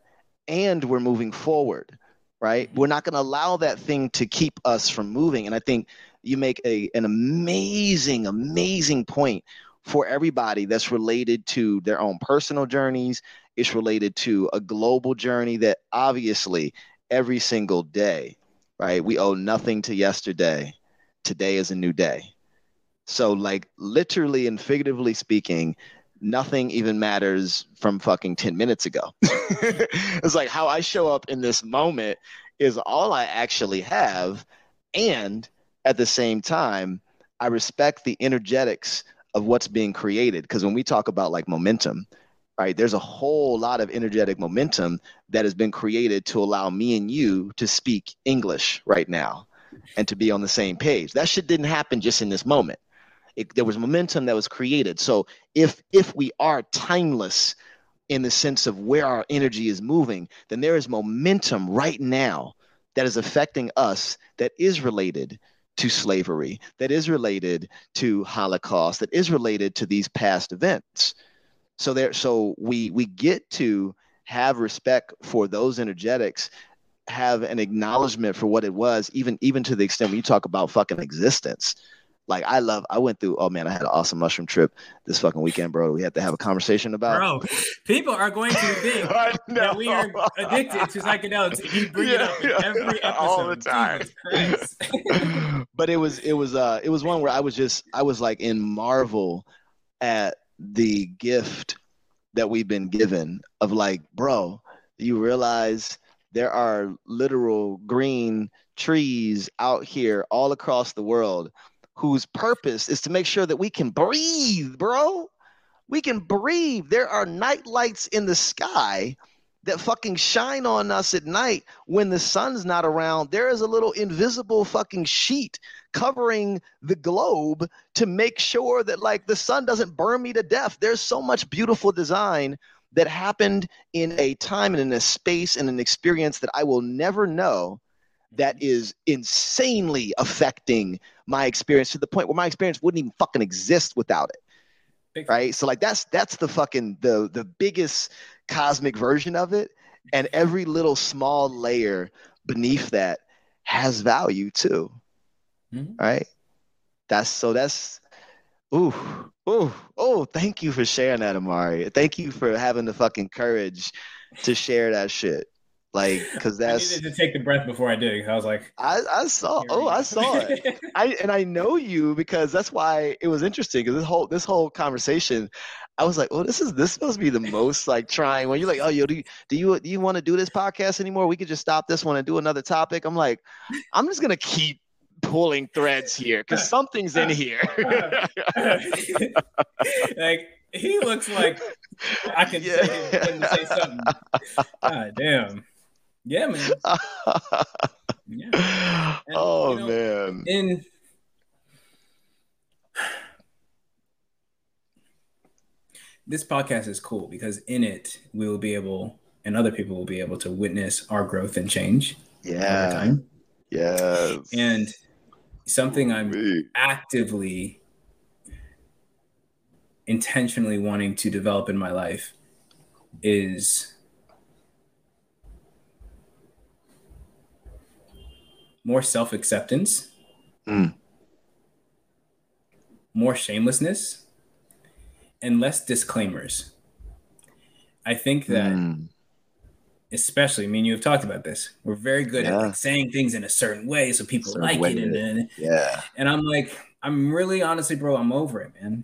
and we're moving forward, right? Mm-hmm. We're not going to allow that thing to keep us from moving. And I think you make a, an amazing, amazing point for everybody that's related to their own personal journeys. It's related to a global journey that obviously every single day, right? We owe nothing to yesterday. Today is a new day. So, like, literally and figuratively speaking, nothing even matters from fucking 10 minutes ago. it's like how I show up in this moment is all I actually have. And at the same time, I respect the energetics of what's being created. Because when we talk about like momentum, right, there's a whole lot of energetic momentum that has been created to allow me and you to speak English right now and to be on the same page. That shit didn't happen just in this moment. It, there was momentum that was created. So if if we are timeless in the sense of where our energy is moving, then there is momentum right now that is affecting us that is related to slavery, that is related to Holocaust, that is related to these past events. So there, so we we get to have respect for those energetics, have an acknowledgement for what it was, even even to the extent when you talk about fucking existence. Like I love, I went through. Oh man, I had an awesome mushroom trip this fucking weekend, bro. We had to have a conversation about. Bro, people are going to think that we are addicted to psychedelics. You bring yeah, it up in every episode all the time. but it was, it was, uh, it was one where I was just, I was like in marvel at the gift that we've been given of like, bro, you realize there are literal green trees out here all across the world whose purpose is to make sure that we can breathe, bro. We can breathe. There are night lights in the sky that fucking shine on us at night when the sun's not around. There is a little invisible fucking sheet covering the globe to make sure that like the sun doesn't burn me to death. There's so much beautiful design that happened in a time and in a space and an experience that I will never know that is insanely affecting my experience to the point where my experience wouldn't even fucking exist without it. Big- Right? So like that's that's the fucking the the biggest cosmic version of it and every little small layer beneath that has value too. Mhm. Right? That's so that's ooh ooh oh thank you for sharing that Imari. Thank you for having the fucking courage to share that shit. Like cuz that's I needed to take the breath before I did. 'cause I was like, I, I saw oh I saw it. I and I know you because that's why it was interesting because this whole this whole conversation, I was like, oh, this is this supposed to be the most like trying when you're like, oh, yo, do you do you do you want to do this podcast anymore? We could just stop this one and do another topic. I'm like, I'm just gonna keep pulling threads here because something's in here. like he looks like I can Yeah. say, say something. God damn. Yeah, man. Yeah. And, oh you know, man. In this podcast is cool because in it we will be able and other people will be able to witness our growth and change over Yeah. time. Yes. And something I'm Me. actively intentionally wanting to develop in my life is more self-acceptance Mm. more shamelessness and less disclaimers i think that Mm. especially I mean, you have talked about this we're very good at like saying things in a certain way so people Certain like it and, and Yeah. and I'm like, I'm really honestly, bro, I'm over it, man.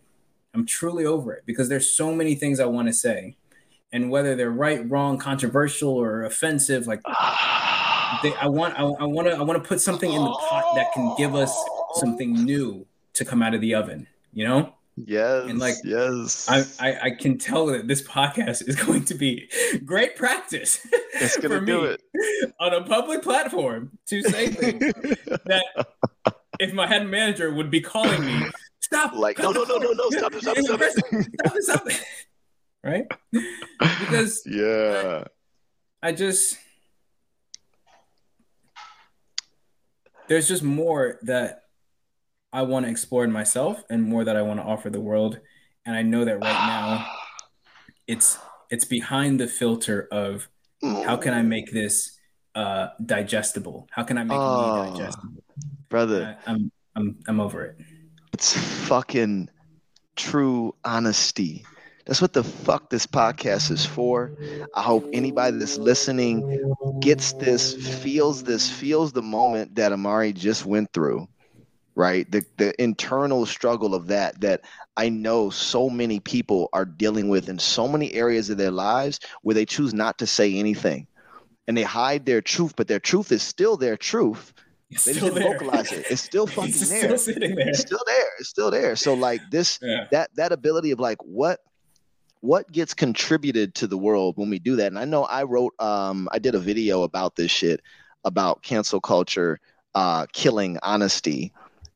I'm truly over it because there's so many things I want to say. And whether they're right, wrong, controversial, or offensive, like they, I want, I, I want to, I want to put something in the pot that can give us something new to come out of the oven. You know, Yes. And, like, yes. I, I, I can tell that this podcast is going to be great practice it's gonna for do it. on a public platform to say things that if my head manager would be calling me, stop, Like, no, no, no, no, no, stop it, stop it, stop it. stop it, stop right? Because yeah. I just there's just more that I want to explore in myself and more that I want to offer the world. And I know that right now it's it's behind the filter of how can I make this uh digestible? How can I make Oh. me digestible? brother? I, I'm I'm I'm over it. It's fucking true honesty. That's what the fuck this podcast is for. I hope anybody that's listening gets this, feels this, feels the moment that Imari just went through, right? The the internal struggle of that that I know so many people are dealing with in so many areas of their lives where they choose not to say anything. And they hide their truth, but their truth is still their truth. It's They didn't there. vocalize it. It's still fucking it's there. still sitting there. It's still there. It's still there. So like this Yeah. that that ability of like what what gets contributed to the world when we do that? And i know i wrote um i did a video about this shit about cancel culture uh killing honesty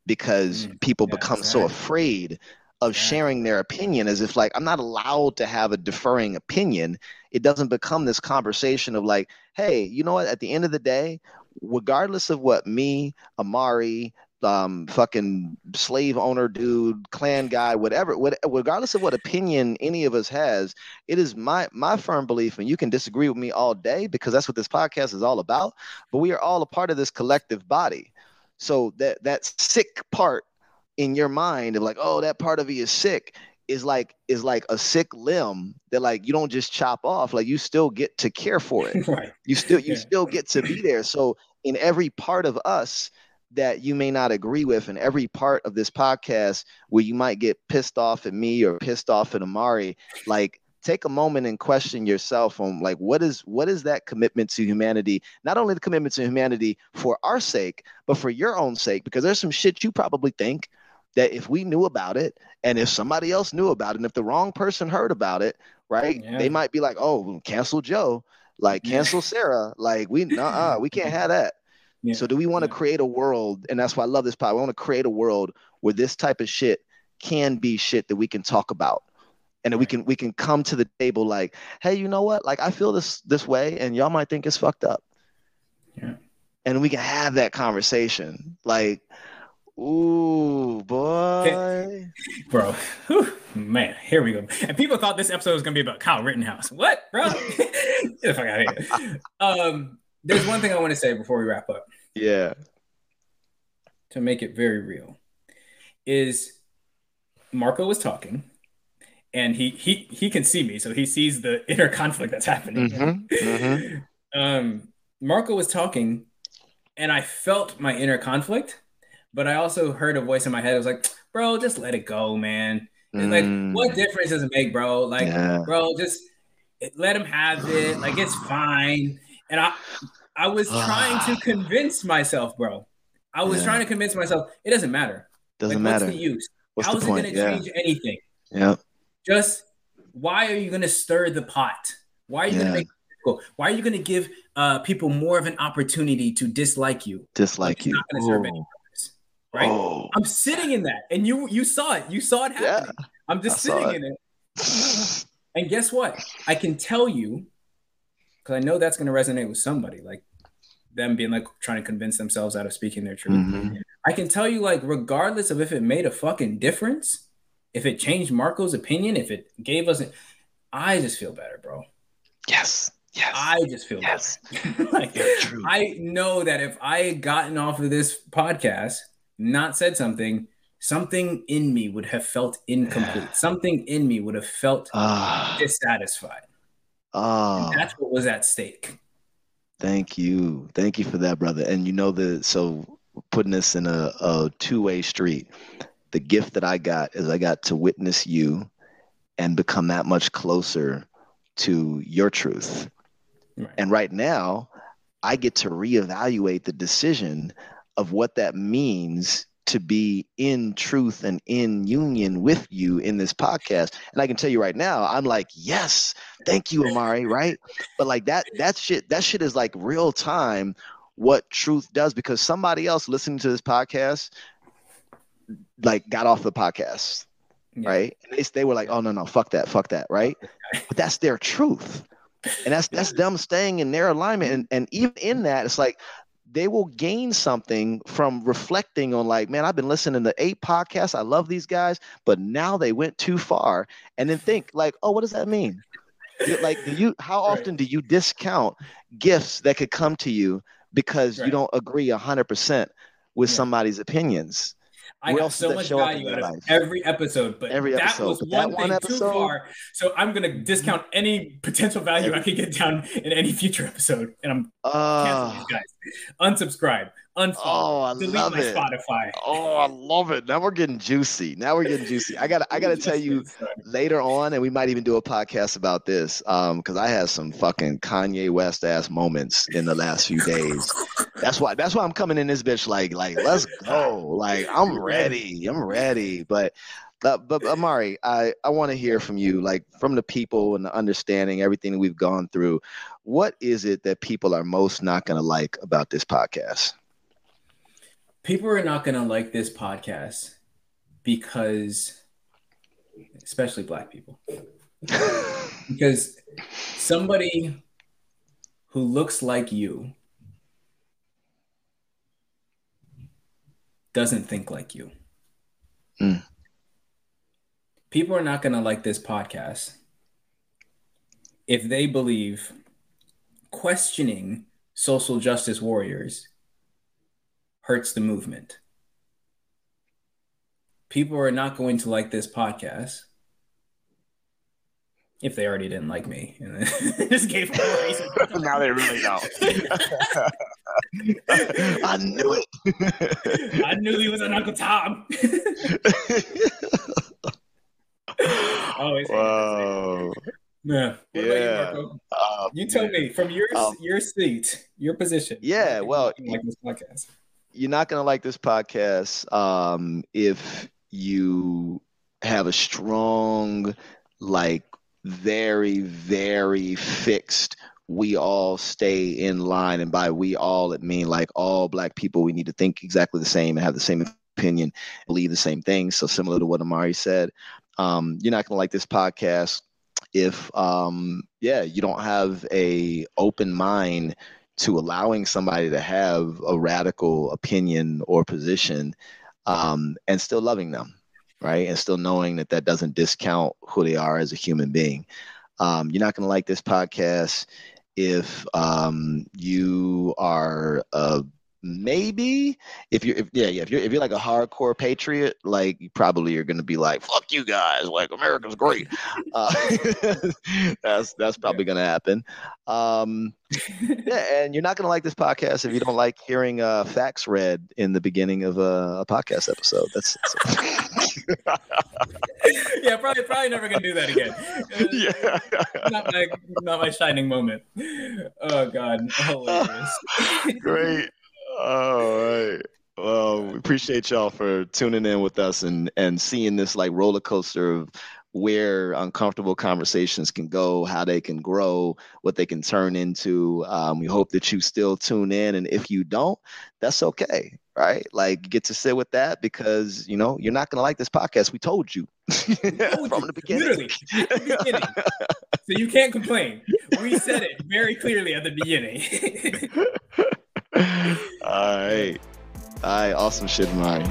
because Mm, people yeah, become so afraid of Exactly. sharing their opinion as if like i'm not allowed to have a deferring opinion. It doesn't become this conversation of like hey you know what? At the end of the day regardless of what me Imari um, fucking slave owner dude, Klan guy, whatever, what, regardless of what opinion any of us has, it is my my firm belief, and you can disagree with me all day because that's what this podcast is all about. But we are all a part of this collective body. So that that sick part in your mind of like, oh, that part of you is sick, is like is like a sick limb that like you don't just chop off. Like you still get to care for it right. you still you Yeah. still get to be there so in every part of us that you may not agree with in every part of this podcast where you might get pissed off at me or pissed off at Imari like take a moment and question yourself on like what is what is that commitment to humanity not only the commitment to humanity for our sake but for your own sake because there's some shit you probably think that if we knew about it and if somebody else knew about it and if the wrong person heard about it right Yeah. they might be like oh cancel joe Like cancel Sarah. Like we uh we can't have that. Yeah. So do we want to Yeah. create a world? And that's why I love this pod. We want to create a world where this type of shit can be shit that we can talk about. And that we can we can come to the table like, hey, you know what? Like I feel this this way, and y'all might think it's fucked up. Yeah. And we can have that conversation. Like, ooh, boy. bro. Whew, man, here we go. And people thought this episode was gonna be about Kyle Rittenhouse. What, bro? Get the fuck out of here. Um, there's one thing I want to say before we wrap up Yeah. to make it very real. Is Marco was talking, and he he he can see me, so he sees the inner conflict that's happening. Mhm, mhm. um, Marco was talking, and I felt my inner conflict, but I also heard a voice in my head. It was like, "Bro, just let it go, man." It's like, Mm, what difference does it make, bro? Like, Yeah. bro, just let him have it. Like, it's fine. And I, I was trying to convince myself, bro. I was Yeah. trying to convince myself it doesn't matter. Doesn't like, matter. What's the use? What's the it point? going to Yeah. change anything? Yeah. Just why are you going to stir the pot? Why are you going to make it difficult? Why are you going to give uh, people more of an opportunity to dislike you? Dislike you. not gonna serve any purpose, right? Oh. I'm sitting in that, and you you saw it. You saw it Yeah. I'm just I sitting it. in it. And guess what? I can tell you, because I know that's going to resonate with somebody, like them being like trying to convince themselves out of speaking their truth. Mhm. I can tell you, like, regardless of if it made a fucking difference, if it changed Marco's opinion, if it gave us, I just feel better, bro. Yes. Yes. I just feel yes. better. like, You're true. I know that if I had gotten off of this podcast, not said something, something in me would have felt incomplete. Something in me would have felt Ah. dissatisfied. Ah. That's what was at stake. Thank you. Thank you for that, brother. And you know the so putting this in a, a two-way street. The gift that I got is I got to witness you and become that much closer to your truth. Right. And right now, I get to reevaluate the decision of what that means to be in truth and in union with you in this podcast. And I can tell you right now, I'm like, yes, thank you, Imari, right? But like that, that shit, that shit is like real time what truth does because somebody else listening to this podcast like got off the podcast Yeah. right? And they, they were like, "Oh no, no, fuck that, fuck that," right? But that's their truth, and that's that's them staying in their alignment. And and even in that, it's like they will gain something from reflecting on, like, man, I've been listening to eight podcasts. I love these guys, but now they went too far, and then think like, oh, what does that mean? Like, do you? How Right. often do you discount gifts that could come to you because you don't agree hundred percent with Yeah. somebody's opinions? I What got so much value out of life? every episode, but Every that episode, was that one one thing too far. So I'm gonna discount any potential value I could get down in any future episode, and I'm canceling Uh, these guys. Unsubscribe, unfollow, Oh, I delete love my it. Spotify. Oh, I love it. Now we're getting juicy. Now we're getting juicy. I got I got to tell you later on and we might even do a podcast about this um cuz I had some fucking Kanye West ass moments in the last few days. That's why that's why I'm coming in this bitch like like let's go. Like I'm ready. I'm ready. But but, but Imari, I, I want to hear from you, like from the people and the understanding, everything that we've gone through. What is it that people are most not going to like about this podcast? People are not going to like this podcast because especially black people because somebody who looks like you doesn't think like you Mm. people are not going to like this podcast if they believe questioning social justice warriors hurts the movement. People are not going to like this podcast if they already didn't like me. Just gave them a reason. now they really don't. I knew it. I knew he was an Uncle Tom. Always. Whoa. Yeah. What Yeah. you, Marco? Um, You tell me from your Um, your seat, your position. Yeah, well, people like this podcast. You're not going to like this podcast um, if you have a strong, like, very, very fixed we all stay in line. And by we all, it mean like all black people, we need to think exactly the same and have the same opinion, believe the same things. So similar to what Imari said, um, you're not gonna like this podcast if um, yeah, you don't have a open mind to allowing somebody to have a radical opinion or position um, and still loving them, right? And still knowing that that doesn't discount who they are as a human being. Um, you're not going to like this podcast if um, you are a maybe if you're if, yeah, yeah if you're if you're like a hardcore patriot like you probably are going to be like fuck you guys like america's great. Uh, that's that's probably yeah. going to happen. Um yeah and you're not going to like this podcast if you don't like hearing uh facts read in the beginning of a, a podcast episode. That's, that's yeah probably probably never going to do that again. Uh, yeah. not my not my shining moment. Oh god. Hilarious. Great all right. Well, we appreciate y'all for tuning in with us and and seeing this like roller coaster of where uncomfortable conversations can go, how they can grow, what they can turn into. Um, we hope that you still tune in, and if you don't, that's okay, right? Like get to sit with that because you know you're not gonna like this podcast. We told you from the beginning. Literally, the beginning. so you can't complain. We said it very clearly at the beginning. All right. All right. Awesome shit, Mari.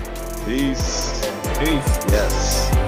Peace. Peace. Yes.